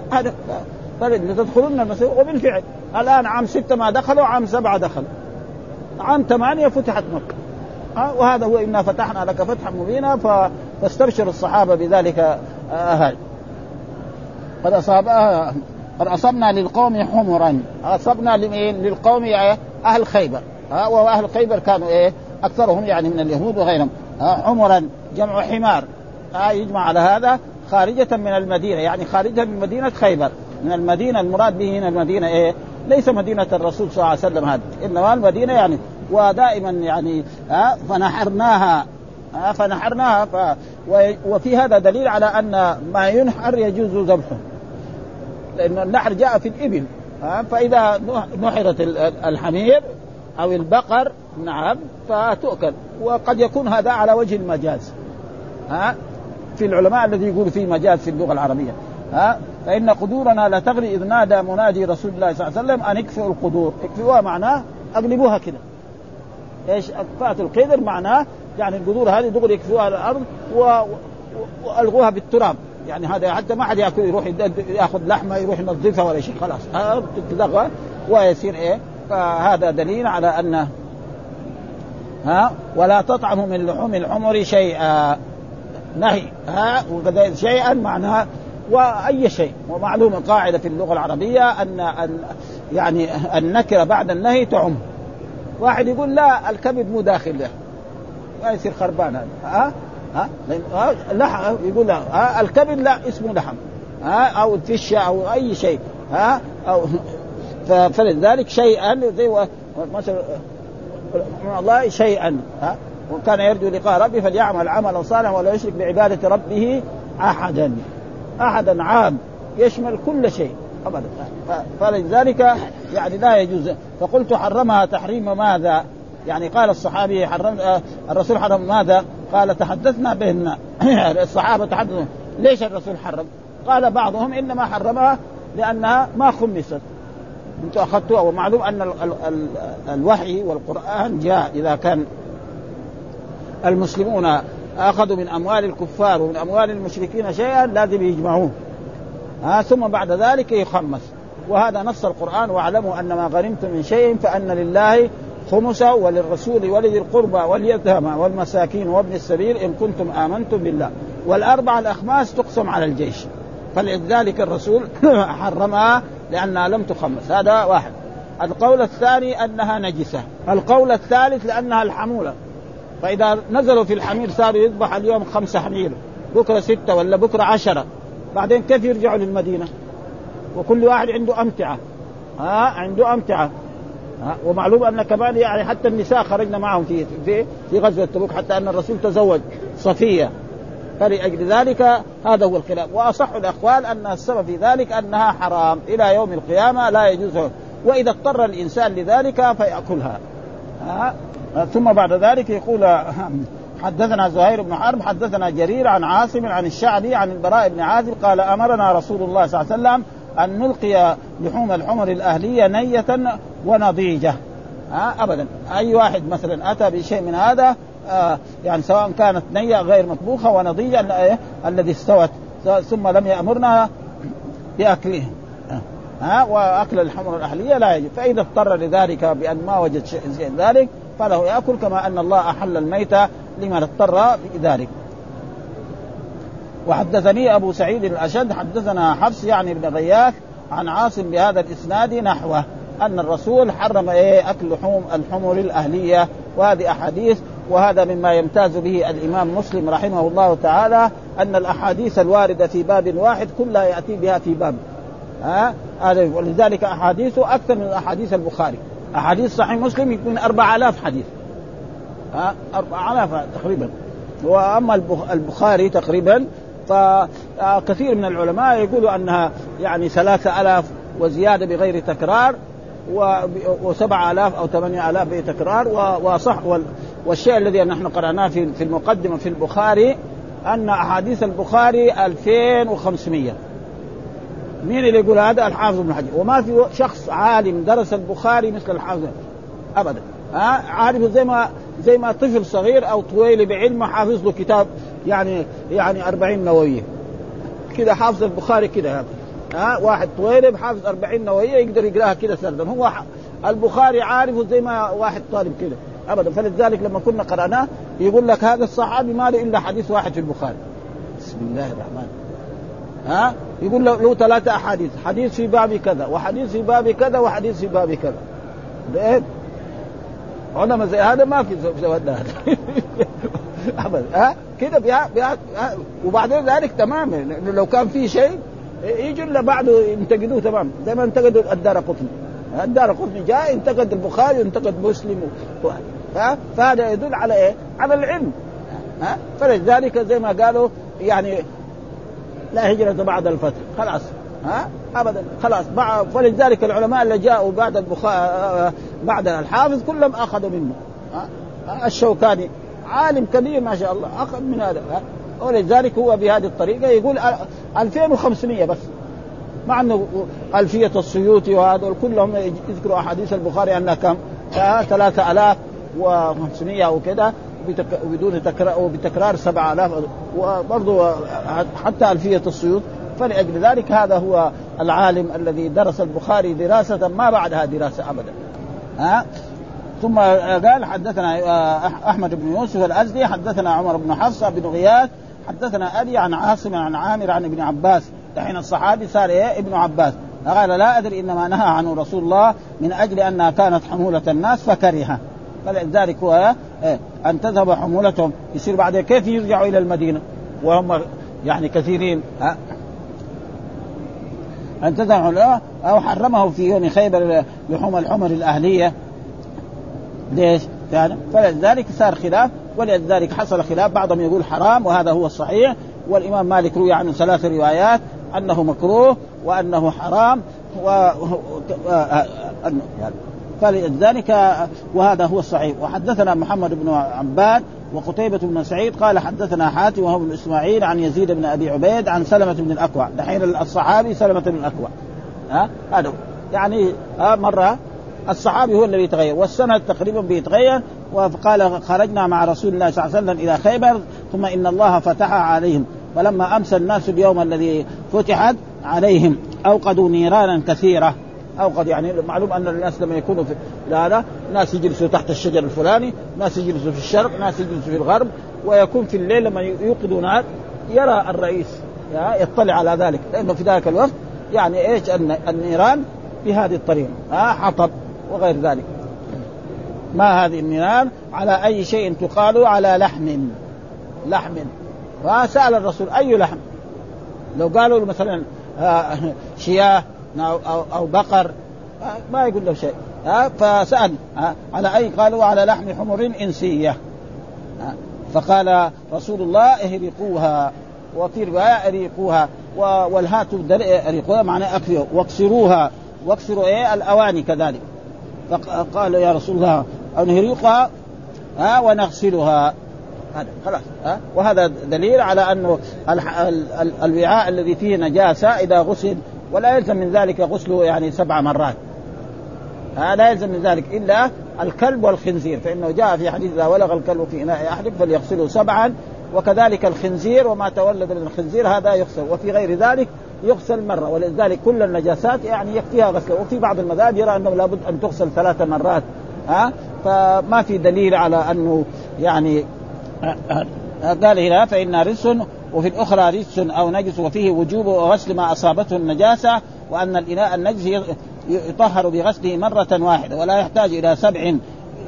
هذا تدخلون المسجد وبالفعل الآن عام ستة ما دخلوا عام سبعة دخلوا عام ثمانية فتحت مكة. ها وهذا هو إنا فتحنا لك فتحا مبينا فاستبشر الصحابة بذلك آه قد أصابها قد أصبنا للقوم حمرا. أصبنا للقوم أهل خيبر. ها وأهل خيبر كانوا إيه أكثرهم يعني من اليهود وغيرهم. حمرا جمع حمار. ها يجمع على هذا خارجة من المدينة يعني خارجة من مدينة خيبر. من المدينة المراد به هنا المدينة إيه؟ ليس مدينة الرسول صلى الله عليه وسلم هذه إنما المدينة يعني ودائما يعني ها فنحرناها ها فنحرناها ف وفي هذا دليل على أن ما ينحر يجوز ذبحه. لأن النحر جاء في الإبل ها فإذا نحرت الحمير أو البقر نعم فتؤكل. وقد يكون هذا على وجه المجاز ها في العلماء الذي يقول فيه مجاز في اللغة العربية. ها؟ فإن قدورنا لا تغري إذ نادى منادي رسول الله صلى الله عليه وسلم أن اكفئوا القدور. اكفئوها معناه اقلبوها كده. إيش؟ أكفأت القدر معناه يعني القدور هذه دغري يكفوها على الأرض و... وألغوها بالتراب. يعني هذا حتى ما حد يأكل يروح يأخذ لحمة يروح ينظفها ولا شيء خلاص. تتلغى ويصير إيه؟ فهذا دليل على ان ها؟ ولا تطعموا من لحوم الحمر شيئا. نهي ها وكذا شيئا معناها وأي شيء. ومعلومه قاعدة في اللغة العربية ان ان يعني النكرة بعد النهي تعم. واحد يقول لا الكبد مو داخل. له ما يصير خربان هذا. ها؟ ها؟ ها؟ لحم. يقول لا ها؟ الكبد لا اسمه لحم. ها؟ أو الفشه أو أي شيء. ها؟ أو فلذلك شيئا زي مثلا الله شيئا. ها؟ وكان يرجو لقاء ربه فليعمل عملا صالحا ولا يشرك بعبادة ربه أحدا. أحدا عام. يشمل كل شيء. أبدا. فلذلك يعني لا يجوز. فقلت حرمها تحريم ماذا؟ يعني قال الصحابي حرم آه الرسول حرم ماذا؟ قال تحدثنا بهن الصحابة تحدثوا. ليش الرسول حرم؟ قال بعضهم إنما حرمها لأنها ما خمست. أنتم اخذتوها ومعلوم أن ال ال ال الوحي والقرآن جاء إذا كان المسلمون أخذوا من أموال الكفار ومن أموال المشركين شيئا لازم يجمعوه ها ثم بعد ذلك يخمس. وهذا نص القرآن واعلموا أن ما غنمتم من شيء فأن لله خمسه وللرسول ولذي القربى واليتامى والمساكين وابن السبيل إن كنتم آمنتم بالله. والأربع الأخماس تقسم على الجيش. فلذلك الرسول حرمها لأنها لم تخمس. هذا واحد. القول الثاني أنها نجسة. القول الثالث لأنها الحمولة. فإذا نزلوا في الحمير صاروا يذبح اليوم خمسة حمير بكرة ستة ولا بكرة عشرة. بعدين كيف يرجعوا للمدينة؟ وكل واحد عنده أمتعة. ها عنده أمتعة. ها ومعلوم أن كمان يعني حتى النساء خرجنا معهم في في في غزوة تبوك حتى أن الرسول تزوج صفية. فلأجل ذلك هذا هو الخلاف. وأصح الأقوال أن السبب في ذلك أنها حرام. إلى يوم القيامة لا يجوز. وإذا اضطر الإنسان لذلك فيأكلها. ها ثم بعد ذلك يقول حدثنا زهير بن حرب حدثنا جرير عن عاصم عن الشعبي عن البراء بن عازب قال أمرنا رسول الله صلى الله عليه وسلم أن نلقي لحوم الحمر الأهلية نية ونضيجة. ها ابدا. أي واحد مثلا أتى بشيء من هذا آه يعني سواء كانت نية غير مطبوخة ونضيجة إيه؟ الذي استوت ثم لم يأمرنا بأكله. ها وأكل الحمر الأهلية لا يجب فإذا اضطر لذلك بأن ما وجد شيء ذلك فله يأكل كما أن الله أحل الميته لمن اضطر بذلك وحدثني أبو سعيد الأشد حدثنا حفص يعني ابن غياث عن عاصم بهذا الإسناد نحوه أن الرسول حرم إيه؟ أكل لحوم الحمر الأهلية. وهذه أحاديث وهذا مما يمتاز به الإمام مسلم رحمه الله تعالى أن الأحاديث الواردة في باب واحد كلها يأتي بها في باب. ها؟ ولذلك أحاديثه أكثر من أحاديث البخاري. أحاديث صحيح مسلم يكون 4000 حديث. ها؟ 4000 تقريبا. وأما البخاري تقريبا فكثير من العلماء يقولوا أنها يعني ثلاثة ألاف وزيادة بغير تكرار وسبعة آلاف أو ثمانية آلاف بتكرار وصح والشيء الذي نحن قرأناه في في المقدمة في البخاري أن أحاديث البخاري 2500 مين اللي يقول هذا الحافظ ابن حجر. وما في شخص عالم درس البخاري مثل الحافظ ابدا. ها؟ عارف زي ما زي ما طفل صغير أو طويل بعلمه حافظ له كتاب يعني يعني 40 نوويه كذا حافظ البخاري كذا ها؟ واحد طويل حافظ 40 نوويه يقدر يقرأها كذا سردا. هو البخاري عارفه زي ما واحد طالب كذا ابدا. فلذلك لما كنا قرأناه يقول لك هذا الصحابي ما له إلا حديث واحد في البخاري. بسم الله الرحمن ها؟ يقول له, له ثلاثة أحاديث. حديث في باب كذا وحديث في باب كذا وحديث في باب كذا. إيه؟ علماء زي هذا ما في هذا. ابدا. ها؟ كده بيها بيها وبعدين ذلك تمام لأنه لو كان في شيء يجوا اللي بعده ينتقدوه تمام زي ما انتقدوا الدار قطني. الدار قطني جاء انتقد البخاري وانتقد مسلم. ها؟ فهذا يدل على إيه؟ على العلم. ها؟ فلذلك زي ما قالوا يعني لا هجرة بعد الفتح. خلاص. ها؟ ابدا. خلاص. فلذلك العلماء اللي جاءوا بعد البخاري بعد الحافظ كلهم أخذوا منه. ها؟ الشوكاني. عالم كبير ما شاء الله. أخذ من هذا. ولذلك هو بهذه الطريقة يقول 2500 بس. مع أنه ألفية السيوطي وهذول كلهم يذكروا أحاديث البخاري أنها كم؟ 3500 أو كذا بدون تكرار وبتكرار 7000 وبرضه حتى ألفية السيوط فلأجل ذلك هذا هو العالم الذي درس البخاري دراسة ما بعدها دراسة أبدا. ها؟ ثم قال حدثنا أحمد بن يوسف الأزدي حدثنا عمر بن حفصة بن غياث حدثنا أبي عن عاصم عن عامر عن ابن عباس. دحين الصحابي صار إيه؟ ابن عباس. قال لا أدري إنما نهى عنه رسول الله من أجل أنها كانت حمولة الناس فكرهها. فلذلك هو إيه أن تذهب حمولتهم. يصير بعد كيف يرجعوا إلى المدينة؟ وهم يعني كثيرين ها؟ أن تذهب أو حرمه في يوم خيبر لحوم الحمر الأهلية. ليش؟ يعني فلذلك صار خلاف ولذلك حصل خلاف. بعضهم يقول حرام وهذا هو الصحيح. والإمام مالك روي عنه ثلاث روايات أنه مكروه وأنه حرام و يعني فلذلك وهذا هو الصحيح. وحدثنا محمد بن عباد وقتيبة بن سعيد قال حدثنا حاتم وهو بن إسماعيل عن يزيد بن أبي عبيد عن سلمة بن الأكوع. دحين الصحابي سلمة بن الأكوع. ها؟ هذا يعني ها مرة الصحابي هو الذي يتغير. والسند تقريبا بيتغير. وقال خرجنا مع رسول الله صلى الله عليه وسلم إلى خيبر ثم إن الله فتح عليهم. فلما أمسى الناس اليوم الذي فتحت عليهم أوقدوا نيرانا كثيرة. اوقد يعني معلوم أن الناس لما يكونوا في هذا ناس يجلسوا تحت الشجر الفلاني، ناس يجلسوا في الشرق، ناس يجلسوا في الغرب، ويكون في الليل لما يوقدوا نار يرى الرئيس يطلع على ذلك، لأنه في ذلك الوقت يعني إيش النيران بهذه الطريقة، ها حطب وغير ذلك. ما هذه النيران؟ على أي شيء تقال على لحم لحم فسال الرسول أي لحم؟ لو قالوا مثلا شياه أو, أو, أو بقر. ما يقول له شيء. ها؟ فسأل. ها؟ على أي؟ قالوا على لحم حمر إنسية. فقال رسول الله اهرقوها. وفي رواية اريقوها والهاتوا اريقوها معناه اكفئوا واكسروها. واكسروا إيه؟ الأواني كذلك. فقال يا رسول الله نهرقها ها؟ ونغسلها. هذا خلاص. ها؟ وهذا دليل على أنه الوعاء الذي فيه نجاسة إذا غسل ولا يلزم من ذلك غسله يعني سبع مرات. هذا لا يلزم من ذلك إلا الكلب والخنزير فإنه جاء في حديث إذا ولغ الكلب في إناء احدكم فليغسله سبعا وكذلك الخنزير وما تولد من الخنزير هذا يغسل وفي غير ذلك يغسل مرة ولذلك كل النجاسات يعني يكفيها غسله. وفي بعض المذاهب يرى أنه لابد أن تغسل ثلاث مرات ها فما في دليل على أنه يعني قال هنا فإن رجس وفي الأخرى رجس أو نجس وفيه وجوب غسل ما أصابته النجاسة وأن الإناء النجس يطهر بغسله مرة واحدة ولا يحتاج إلى سبع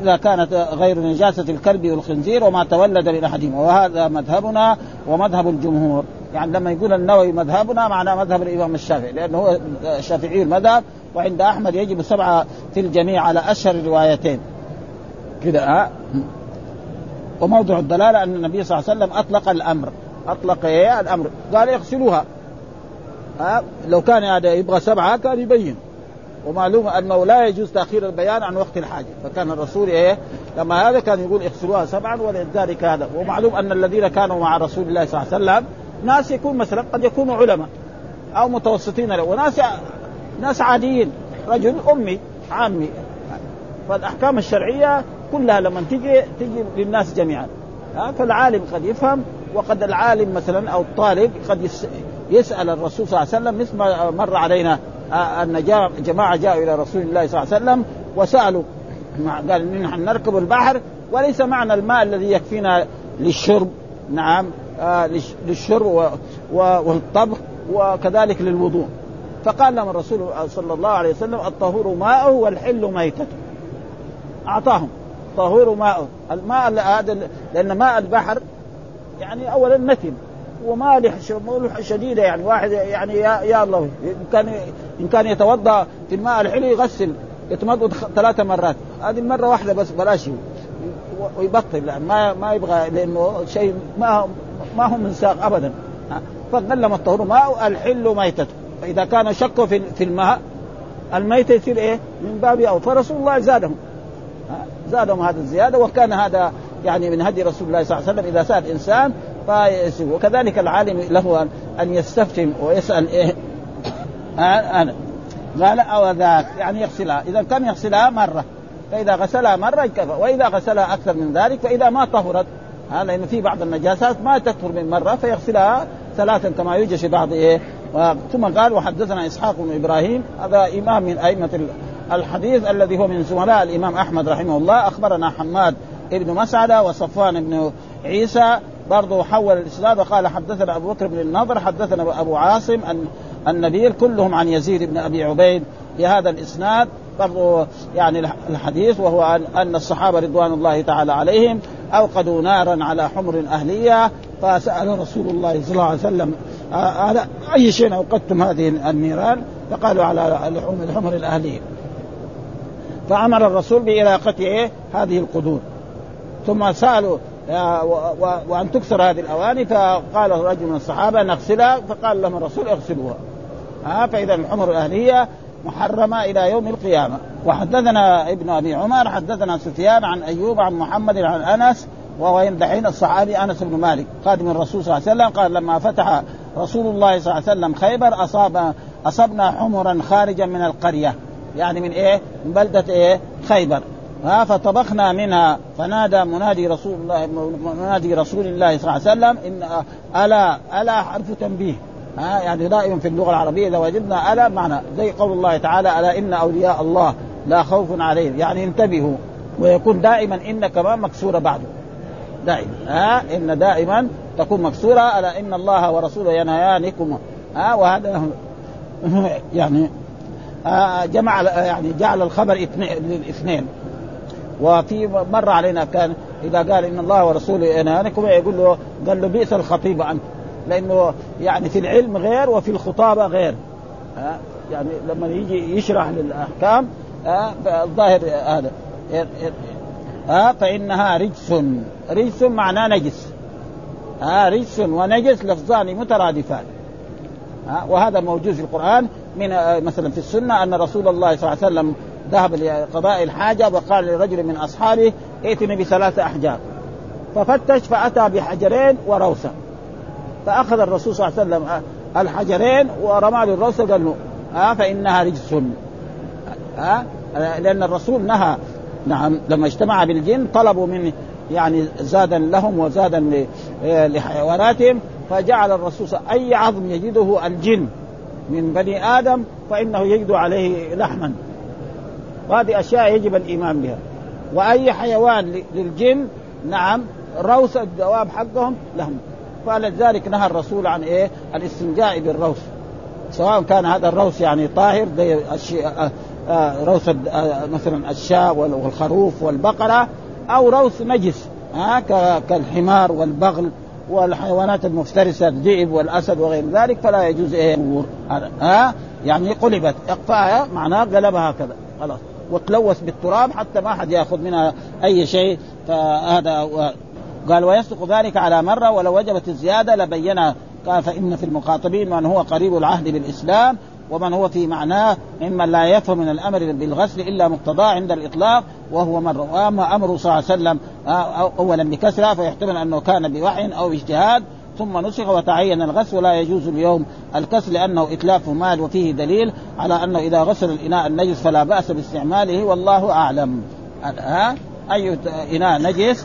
إذا كانت غير نجاسة الكلب والخنزير وما تولد من أحدهما. وهذا مذهبنا ومذهب الجمهور. يعني لما يقول النووي مذهبنا معناه مذهب الإمام الشافعي لأنه هو الشافعي المذهب وعند أحمد يجب سبعة في الجميع على أشهر الروايتين. كده ها؟ وموضع الدلالة أن النبي صلى الله عليه وسلم أطلق الأمر. أطلق إيه؟ الأمر. قال يغسلوها ها؟ لو كان هذا يبغى سبعة كان يبين. ومعلوم أنه لا يجوز تأخير البيان عن وقت الحاجة. فكان الرسول إيه؟ لما هذا كان يقول اغسلوها سبعا ولذلك هذا. ومعلوم أن الذين كانوا مع رسول الله صلى الله عليه وسلم ناس يكون مثلا قد يكونوا علماء أو متوسطين له. وناس ناس عاديين. رجل أمي عامي. فالأحكام الشرعية كلها لما تجي تجي للناس جميعا. فالعالم قد يفهم وقد العالم مثلا أو الطالب قد يسأل الرسول صلى الله عليه وسلم مثل ما مر علينا أن جماعة جاءوا إلى رسول الله صلى الله عليه وسلم وسألوا قال نحن نركب البحر وليس معنى الماء الذي يكفينا للشرب نعم آه للشرب والطبخ وكذلك للوضوء. فقال لهم الرسول صلى الله عليه وسلم الطهور ماءه والحل ميتته. أعطاهم. طهور ماء. الماء هذا لأن ماء البحر يعني اولا نتن ومالح ملح شديدة يعني. واحد يعني يا, يا الله. إن كان إن كان يتوضأ في الماء الحلو يغسل. يتمضض ثلاث مرات. هذه مرة واحدة بس بلاش. ويبطل. لأن ما ما يبغى لأنه شيء ما ما هو من ساق ابدا. فقال لما الطهور ماء الحل ميتته فإذا كان شك في في الماء الميت يصير إيه؟ من باب أو فرسول الله زادهم. زادهم هذا الزيادة وكان هذا يعني من هدي رسول الله صلى الله عليه وسلم. إذا سأل إنسان فيسوي وكذلك العالم له ان يستفتن ويسأل إيه؟ أنا. قال أو ذاك. يعني يغسلها. إذا كان يغسلها مرة. فإذا غسلها مرة كفى وإذا غسلها أكثر من ذلك فإذا ما طهرت. ها لأن في بعض النجاسات ما تكثر من مرة فيغسلها ثلاثا كما يوجد في بعض إيه؟ ثم قال وحدثنا إسحاق بن إبراهيم. هذا إمام من أئمة الحديث الذي هو من زملاء الإمام أحمد رحمه الله. أخبرنا حماد ابن مسعدة وصفوان بن عيسى برضه حول الإسناد وقال حدثنا أبو بكر بن النضر حدثنا أبو عاصم النبيل كلهم عن يزيد بن أبي عبيد بهذا الإسناد. برضه يعني الحديث وهو ان الصحابة رضوان الله تعالى عليهم أوقدوا نارا على حمر أهلية فسال رسول الله صلى الله عليه وسلم على أي شيء أوقدتم هذه النيران؟ فقالوا على الحمر الأهلية. فأمر الرسول باراقه إيه؟ هذه القدور. ثم سألوا وأن تكسر هذه الأواني فقال رجل من الصحابة نغسلها فقال لهم الرسول اغسلوها. ها فإذا الحمر الأهلية محرمة إلى يوم القيامة. وحدثنا ابن أبي عمر حدثنا سفيان عن أيوب عن محمد عن أنس وهو دحين الصحابي أنس بن مالك خادم الرسول صلى الله عليه وسلم قال لما فتح رسول الله صلى الله عليه وسلم خيبر اصاب أصبنا حمرا خارجا من القرية. يعني من إيه؟ من بلدة إيه؟ خيبر. ها فطبخنا منها فنادى منادي رسول الله منادي رسول الله صلى الله عليه وسلم إن ألا ألا حرف تنبيه. ها يعني دائما في اللغة العربية إذا وجدنا ألا معنى زي قول الله تعالى ألا إن أولياء الله لا خوف عليهم. يعني انتبهوا ويكون دائما إن كمان مكسوره بعده دائما ها إن دائما تكون مكسورة ألا إن الله ورسوله ينهيانكم ها وهذا يعني جمع يعني جعل الخبر للاثنين وفي مر علينا كان إذا قال إن الله ورسوله ينهانكم يقول له قال له بئس الخطيب أنت. لأنه يعني في العلم غير وفي الخطابة غير. ها يعني لما يجي يشرح للأحكام ها فالظاهر هذا. ها فإنها رجس. رجس معناه نجس. ها رجس ونجس لفظان مترادفان. وهذا موجود في القرآن من مثلا في السنة أن رسول الله صلى الله عليه وسلم ذهب لقضاء الحاجة وقال لرجل من أصحابه ائتني بثلاثه أحجار. ففتش فأتى بحجرين وروسه فأخذ الرسول صلى الله عليه وسلم الحجرين ورمى له الروسه قال له ها فإنها رجس. ها لأن الرسول نهى نعم لما اجتمع بالجن طلبوا من يعني زادا لهم وزادا لحيواناتهم فجعل الرسول أي عظم يجده الجن من بني آدم فإنه يجد عليه لحما. وهذه أشياء يجب الإيمان بها. وأي حيوان للجن نعم روث الدواب حقهم لهم فلذلك نهى الرسول عن إيه؟ الاستنجاء بالروث سواء كان هذا الروث يعني طاهر زي آه، آه، روث آه، مثلا الشاة والخروف والبقرة أو روث نجس ها كالحمار والبغل. والحيوانات المفترسة الذئب والأسد وغير ذلك فلا يجوز إيه؟ ها؟ يعني قلبت. إقفاءها معناه قلبها كذا خلاص. وتلوث بالتراب حتى ما حد يأخذ منها أي شيء. فهذا قال ويصدق ذلك على مرة ولو وجبت الزيادة لبينها. قال فإن في المخاطبين من هو قريب العهد بالإسلام ومن هو في معناه ممن لا يفهم من الأمر بالغسل إلا مقتضاه عند الإطلاق وهو مره واما امره صلى الله عليه وسلم آه، اولا بكسرة فيحتمل أنه كان بوحي أو باجتهاد ثم نسخ وتعين الغسل ولا يجوز اليوم الكسر لأنه إتلاف مال وفيه دليل على أنه إذا غسل الإناء النجس فلا بأس باستعماله والله أعلم. ها؟ أي إناء نجس؟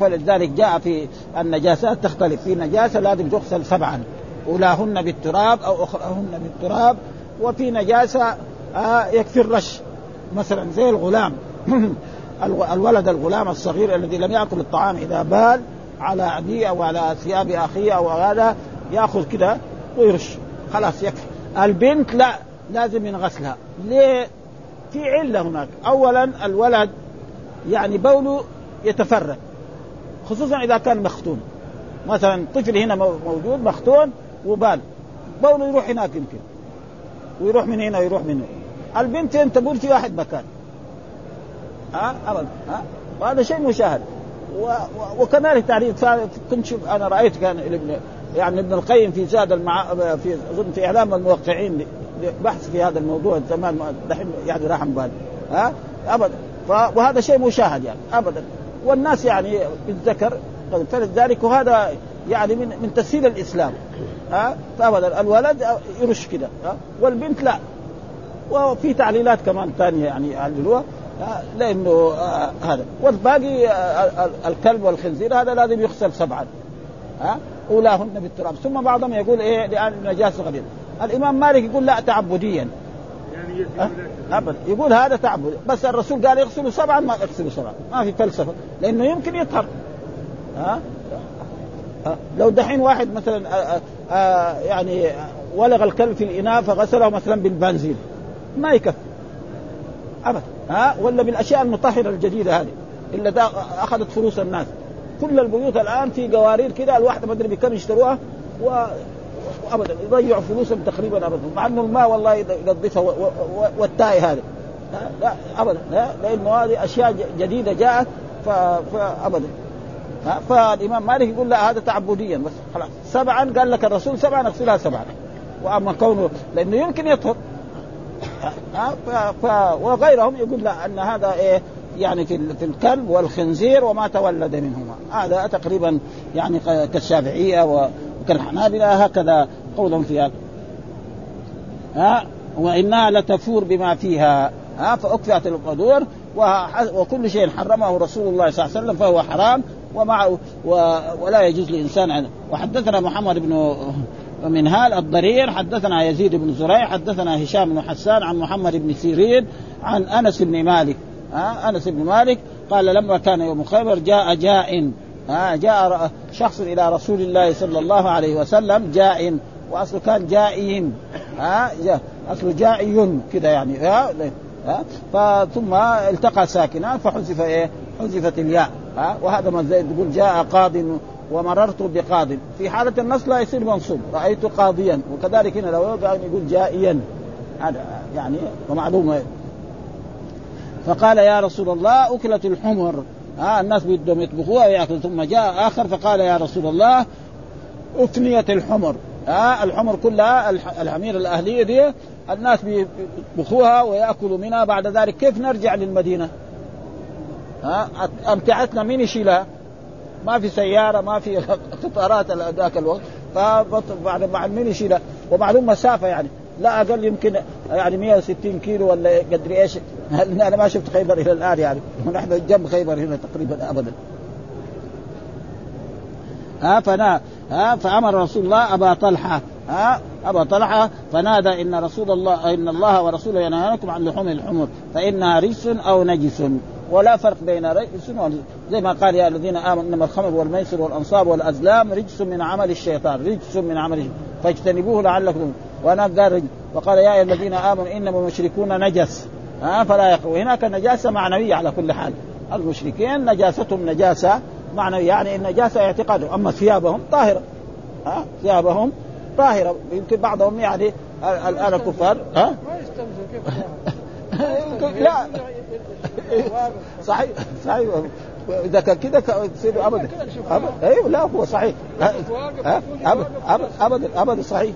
فلذلك جاء في النجاسات تختلف في نجاسة لازم تغسل سبعا. أولاهن بالتراب أو أخراهن بالتراب وفي نجاسة آه يكفي الرش. مثلا زي الغلام. الولد الغلام الصغير الذي لم يأكل الطعام إذا بال على أبيه أو على ثياب أخيه أو هذا يأخذ كده ويرش. خلاص يكفي. البنت لا لازم ينغسلها. ليه؟ في علة هناك. أولا الولد يعني بوله يتفرق خصوصا إذا كان مختون مثلا طفل هنا موجود مختون وبال. بوله يروح هناك يمكن. ويروح من هنا ويروح من هنا. البنت انت تقول في واحد مكان. ها؟ ابدا ها؟ وهذا شيء مشاهد. وكذلك تعريف كنت شوف أنا رأيت كان ابن يعني ابن القيم في زاد المع... في أظن في إعلام الموقعين بحث في هذا الموضوع زمان دحين يعني راح بال ها؟ ابدا. ف... وهذا شيء مشاهد يعني ابدا. والناس يعني بالذكر فلذلك وهذا يعني من من تسهيل الإسلام. ها؟ فابدا الولد يرش كده ها؟ والبنت لا. وفي تعليلات كمان ثانية يعني يعللوها لأنه آه، هذا. والباقي آه، الكلب والخنزير هذا لازم يغسل سبعا ها؟ أولاهن بالتراب. ثم بعضهم يقول إيه لأن النجاسه غليظ. الإمام مالك يقول لا تعبديا. يعني ابدا. يقول هذا تعبد. بس الرسول قال يغسلوا سبعا ما يغسلوا سبعا. ما في فلسفة. لأنه يمكن يطهر ها؟ لو دحين واحد مثلا آآ آآ يعني ولغ الكلب في الإناء فغسله مثلا بالبنزين ما يكفي. ابدا ها؟ ولا بالأشياء المطهرة الجديدة هذه إلا أخذت فلوس الناس. كل البيوت الآن في قوارير كذا الواحدة ما أدري بكم يشتروها و وابدا يضيعوا فلوسهم تقريبا ابدا. مع إنه الماء والله ينظفها والتاي هذا لا ابدا لا لأنه هذه أشياء جديدة جاءت فابدا. فالإمام مالك يقول لا هذا تعبديا بس خلاص. سبعا قال لك الرسول سبعا اغسلها سبعا. وأما كونه لأنه يمكن يطهر. ف... وغيرهم يقول لا أن هذا إيه يعني في في الكلب والخنزير وما تولد منهما. هذا تقريبا يعني كالشافعية وكالحنابله هكذا قولهم في هذا. ها وإنها لتفور بما فيها. ها فاكفئت القدور وكل شيء حرمه رسول الله صلى الله عليه وسلم فهو حرام. ومع ولا يجوز لإنسان وحدثنا محمد بن ومنهال الضرير حدثنا يزيد بن زريع حدثنا هشام بن حسان عن محمد بن سيرين عن أنس بن مالك ها أنس بن مالك قال لما كان يوم خيبر جاء جاء ها جاء شخص إلى رسول الله صلى الله عليه وسلم جاء واصله كان جائي ها جاء اصله جائي كذا يعني ها ها ثم التقى ساكنان فحذف إيه؟ حذفت الياء ها؟ وهذا ما زي تقول جاء قاض ومررت بقاض. في حالة النص لا يصير منصوب. رأيت قاضيا. وكذلك هنا لو يقول جائيا. هذا يعني ومعلومة فقال يا رسول الله أكلت الحمر. ها؟ الناس بدهم يطبخوها ويأكلوا. ثم جاء آخر فقال يا رسول الله أفنيت الحمر. ها؟ الحمر كلها الحمير الأهلية دي الناس بيطبخوها ويأكلوا منها. بعد ذلك كيف نرجع للمدينة؟ ها؟ أمتعتنا مين يشيلها. ما في سيارة ما في قطارات ذاك الوقت. فبعد بعد مين يشيلها؟ ومعلوم مسافة يعني. لا أقل يمكن يعني 160 كيلو ولا قدري إيش. أنا ما شفت خيبر إلى الآن يعني. ونحن جنب خيبر هنا تقريبا ابدا. ها فنا ها فأمر رسول الله أبا طلحة. ها أبا طلحة فنادى إن رسول الله إن الله ورسوله ينهاكم عن لحوم الحمر فإنها رجس أو نجس. ولا فرق بين رجس زي ما قال يا الذين آمنوا إنما الخمر والميسر والأنصاب والأزلام رجس من عمل الشيطان رجس من عمل فاجتنبوه لعلكم. وأنا قال وقال يا أيها الذين آمنوا إنما المشركون نجس. ها؟ فلا يقوا هناك نجاسة معنوية على كل حال. المشركين نجاستهم نجاسة معنوية يعني النجاسة اعتقادهم. أما ثيابهم طاهرة. ها؟ ثيابهم طاهرة. يمكن بعضهم يعني الان الكفار ها؟ ما كيف؟ لا. صحيح صحيح. إذا كان كذا تصير ابدا. أيوه لا هو صحيح. ابدا ابدا ابدا صحيح.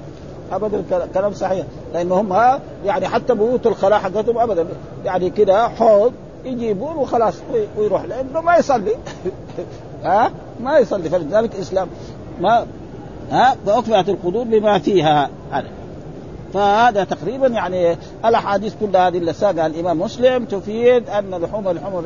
ابدا كلام صحيح. لأنه هم يعني حتى بيوت الخلاء حقتهم ابدا. يعني كذا حوض يجيبون وخلاص ويروح. لأنه ما يصلي. ها؟ ما يصلي. فلذلك الإسلام ما ها؟ فأكفأت القدور بما فيها. فهذا تقريبا يعني الأحاديث كلها هذه اللي ساقها الإمام مسلم تفيد أن لحوم الحمر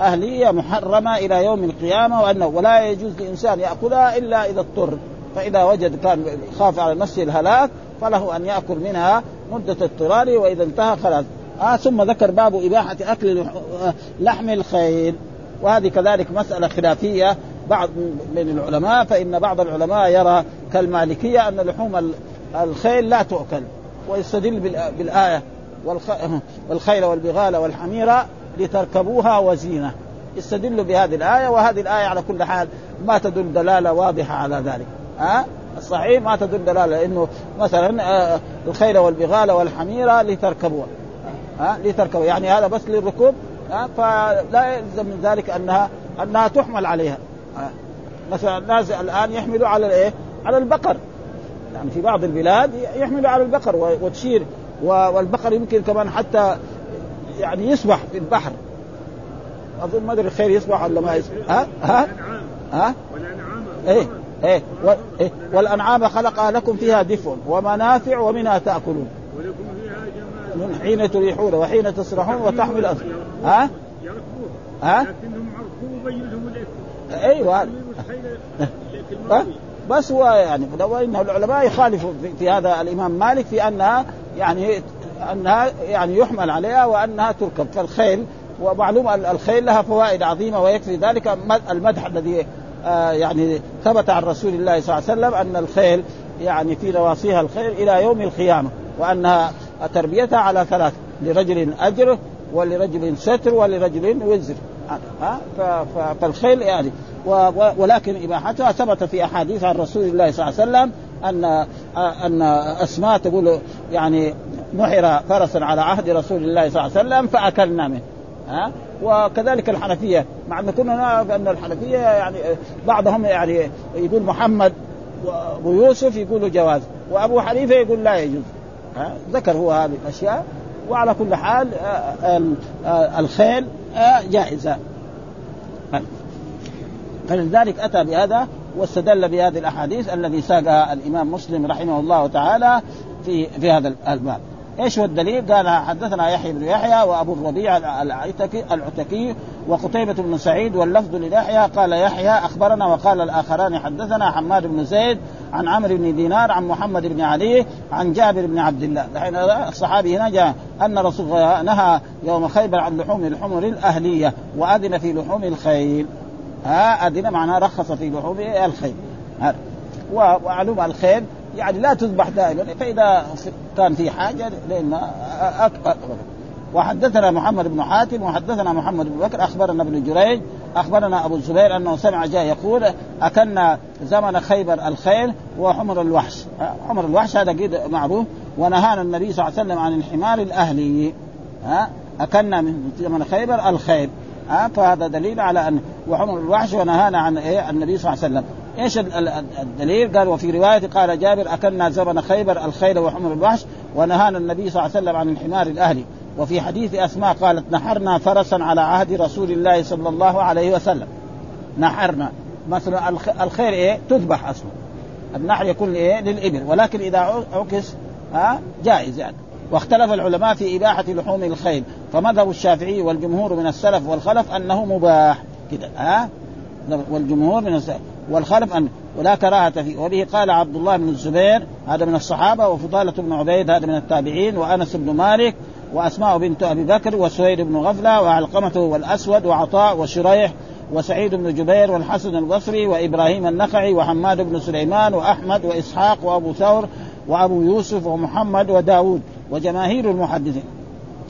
الأهلية محرمة إلى يوم القيامة وانه ولا يجوز لإنسان يأكلها إلا إذا اضطر. فإذا وجد كان خاف على نفسه الهلاك فله أن يأكل منها مدة اضطراره وإذا انتهى خلاص. آه ثم ذكر باب إباحة أكل لحم الخيل. وهذه كذلك مسألة خلافية بعض من العلماء فإن بعض العلماء يرى كالمالكية أن لحوم الخيل لا تؤكل. ويستدل بالآية والخيل والبغال والحميره لتركبوها وزينة. يستدل بهذه الآية وهذه الآية على كل حال ما تدل دلالة واضحة على ذلك. ها؟ الصحيح ما تدل دلالة لأنه مثلا آه، الخيل والبغال والحميره لتركبوها. ها؟ لتركبوا يعني هذا بس للركوب فلا يلزم من ذلك أنها أنها تحمل عليها. مثلا الناس الآن يحملوا على الإيه؟ على البقر. يعني في بعض البلاد يحملوا على البقر وتشير والبقر يمكن كمان حتى يعني يسبح في البحر. أظن ما أدري الخير يسبح ولا ما يسبح ها؟ ها؟ ها؟ والأنعام. إيه إيه, إيه. والأنعام خلقها لكم فيها دفء ومنافع ومنها تأكلون. ولكم فيها جمال. من حين تريحون وحين تسرحون وتحمل أصل. ها؟ ها؟ لكنهم عرفوا بينهم الاثم أيوه. بس هو يعني لو ان العلماء يخالفوا في هذا الإمام مالك في أنها يعني أنها يعني يحمل عليها وأنها تركب. فالخيل ومعلوم الخيل لها فوائد عظيمة ويكفي ذلك المدح الذي آه يعني ثبت عن رسول الله صلى الله عليه وسلم أن الخيل يعني في نواصيها الخير إلى يوم القيامة وأنها تربيتها على ثلاث لرجل أجر ولرجل ستر ولرجل وزر. فالخيل يعني. ولكن إباحتها ثبت في أحاديث عن رسول الله صلى الله عليه وسلم ان أن أسماء تقول يعني نحر فرسا على عهد رسول الله صلى الله عليه وسلم فأكلنا منه. ها؟ وكذلك الحنفية. مع أن كنا نعرف أن الحنفية يعني بعضهم يعني يقول محمد وابو يوسف يقولوا جواز وأبو حنيفة يقول لا يجوز. ها؟ ذكر هو هذه الأشياء. وعلى كل حال الخيل جائزة فلذلك أتى بهذا واستدل بهذه الأحاديث الذي ساقها الإمام مسلم رحمه الله تعالى في في هذا الباب. إيش هو الدليل؟ قال حدثنا يحيى بن يحيى وأبو الربيع العتكي العتكي وقتيبة بن سعيد واللفظ ليحيى قال يحيى أخبرنا وقال الآخران حدثنا حماد بن زيد عن عمرو بن دينار عن محمد بن علي عن جابر بن عبد الله. الحين الصحابي هنا جاء أن رسول الله نهى يوم خيبر عن لحوم الحمر الأهلية وأذن في لحوم الخيل. ها أذن معناه رخص في لحوم الخيل. ومعلوم الخيل يعني لا تذبح دائما فإذا كان في حاجة لأن وحدثنا محمد بن حاتم وحدثنا محمد بن بكر أخبرنا ابن جريج أخبرنا أبو الزبير أنه سمع جاء يقول اكلنا زمن خيبر الخيل وحمر الوحش. حمر الوحش هذا قيد معروف ونهانا النبي صلى الله عليه وسلم عن الحمار الأهلي. ها؟ اكلنا من زمن خيبر الخيل. فهذا دليل على أن وحمر الوحش ونهانا عن إيه؟ النبي صلى الله عليه وسلم. إيش الدليل؟ قال وفي رواية قال جابر أكلنا زمن خيبر الخيل وحمر الوحش ونهانا النبي صلى الله عليه وسلم عن الحمار الأهلي. وفي حديث أسماء قالت نحرنا فرسا على عهد رسول الله صلى الله عليه وسلم. نحرنا. مثلا الخير إيه؟ تذبح أصلا. النحر يكون إيه؟ للإبل. ولكن إذا عكس ها؟ جائز يعني. واختلف العلماء في إباحة لحوم الخيل. فمذهب الشافعي والجمهور من السلف والخلف أنه مباح. كده ها؟ والجمهور من السلف. والخلف أن ولا كراهة فيه. وبه قال عبد الله بن الزبير هذا من الصحابة وفضالة بن عبيد هذا من التابعين وأنس بن مالك وأسماء بنت أبي بكر وسهير بن غفلة وعلقمة والأسود وعطاء وشريح وسعيد بن جبير والحسن البصري وإبراهيم النخعي وحماد بن سليمان وأحمد وإسحاق وأبو ثور وأبو يوسف ومحمد وداود وجماهير المحدثين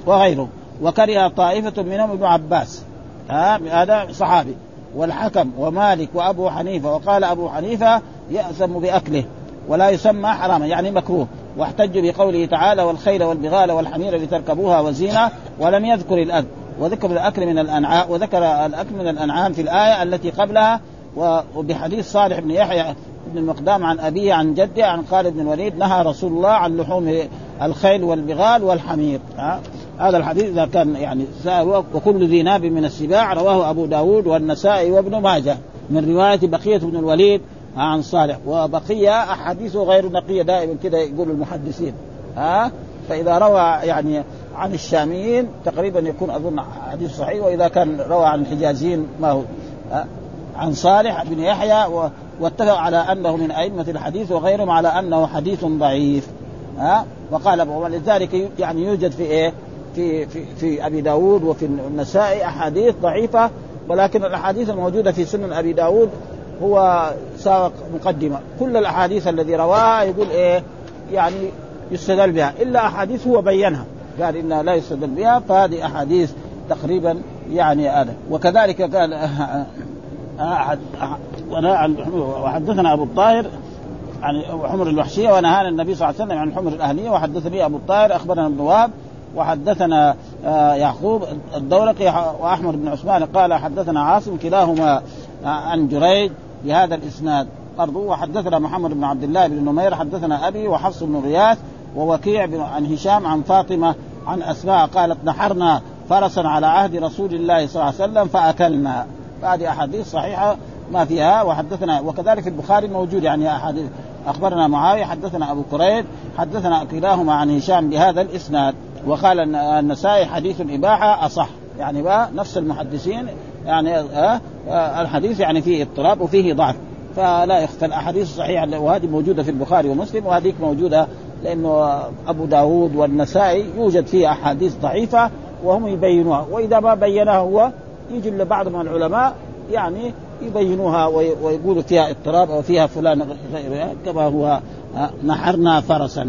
وغيره وكره طائفة منهم ابن عباس. هذا صحابي. والحكم ومالك وأبو حنيفة وقال أبو حنيفة يأثم بأكله ولا يسمى حراما يعني مكروه. واحتج بقوله تعالى والخيل والبغال والحمير لتركبوها وزينة ولم يذكر الاكل وذكر الأكل من الأنعام وذكر الأكل من الأنعام في الآية التي قبلها وبحديث صالح بن يحيى بن المقدام عن أبيه عن جده عن خالد بن الوليد نهى رسول الله عن لحوم الخيل والبغال والحمير. هذا الحديث إذا كان يعني وكل ذي ناب من السباع رواه أبو داود والنسائي وابن ماجه من رواية بقية بن الوليد عن صالح. وبقية أحاديثه غير نقية دائما كده يقول المحدثين. ها؟ فإذا روى يعني عن الشاميين تقريبا يكون أظن حديث صحيح وإذا كان روى عن الحجازيين ما هو. عن صالح بن يحيى واتفق على أنه من أئمة الحديث وغيرهم على أنه حديث ضعيف. ها؟ وقال ولذلك يعني يوجد في إيه؟ في في في أبي داود وفي النسائي أحاديث ضعيفة ولكن الأحاديث الموجودة في سنن أبي داود هو ساق مقدمة. كل الأحاديث الذي رواها يقول إيه؟ يعني يستدل بها. إلا أحاديث هو بينها. قال إنها لا يستدل بها فهذه أحاديث تقريبا يعني هذا. وكذلك قال وحدثنا أبو الطاهر عن حمر الوحشية ونهانا النبي صلى الله عليه وسلم عن الحمر الأهلية وحدثني أبو الطاهر أخبرنا ابن وحدثنا يعقوب الدورقي وأحمد بن عثمان قال حدثنا عاصم كلاهما عن جريج بهذا الإسناد. برضه وحدثنا محمد بن عبد الله بن نمير حدثنا أبي وحفص بن غياث ووكيع عن هشام عن فاطمة عن أسماء قالت نحرنا فرسا على عهد رسول الله صلى الله عليه وسلم فأكلنا. هذه أحاديث صحيحة ما فيها. وحدثنا وكذلك البخاري موجود يعني أحاديث. أخبرنا معاوية حدثنا أبو كريب حدثنا كلاهما عن هشام بهذا الإسناد. وقال النسائي حديث الاباحه أصح. يعني بقى نفس المحدثين يعني آه آه الحديث يعني فيه اضطراب وفيه ضعف. فلا يخفى الأحاديث الصحيحه وهذه موجودة في البخاري ومسلم وهذيك موجودة لأنه أبو داود والنسائي يوجد فيه أحاديث ضعيفة وهم يبينوها. وإذا ما بينها هو يجي لبعض من العلماء يعني يبينوها ويقولوا فيها اضطراب أو فيها فلان كما هو نحرنا فرسا.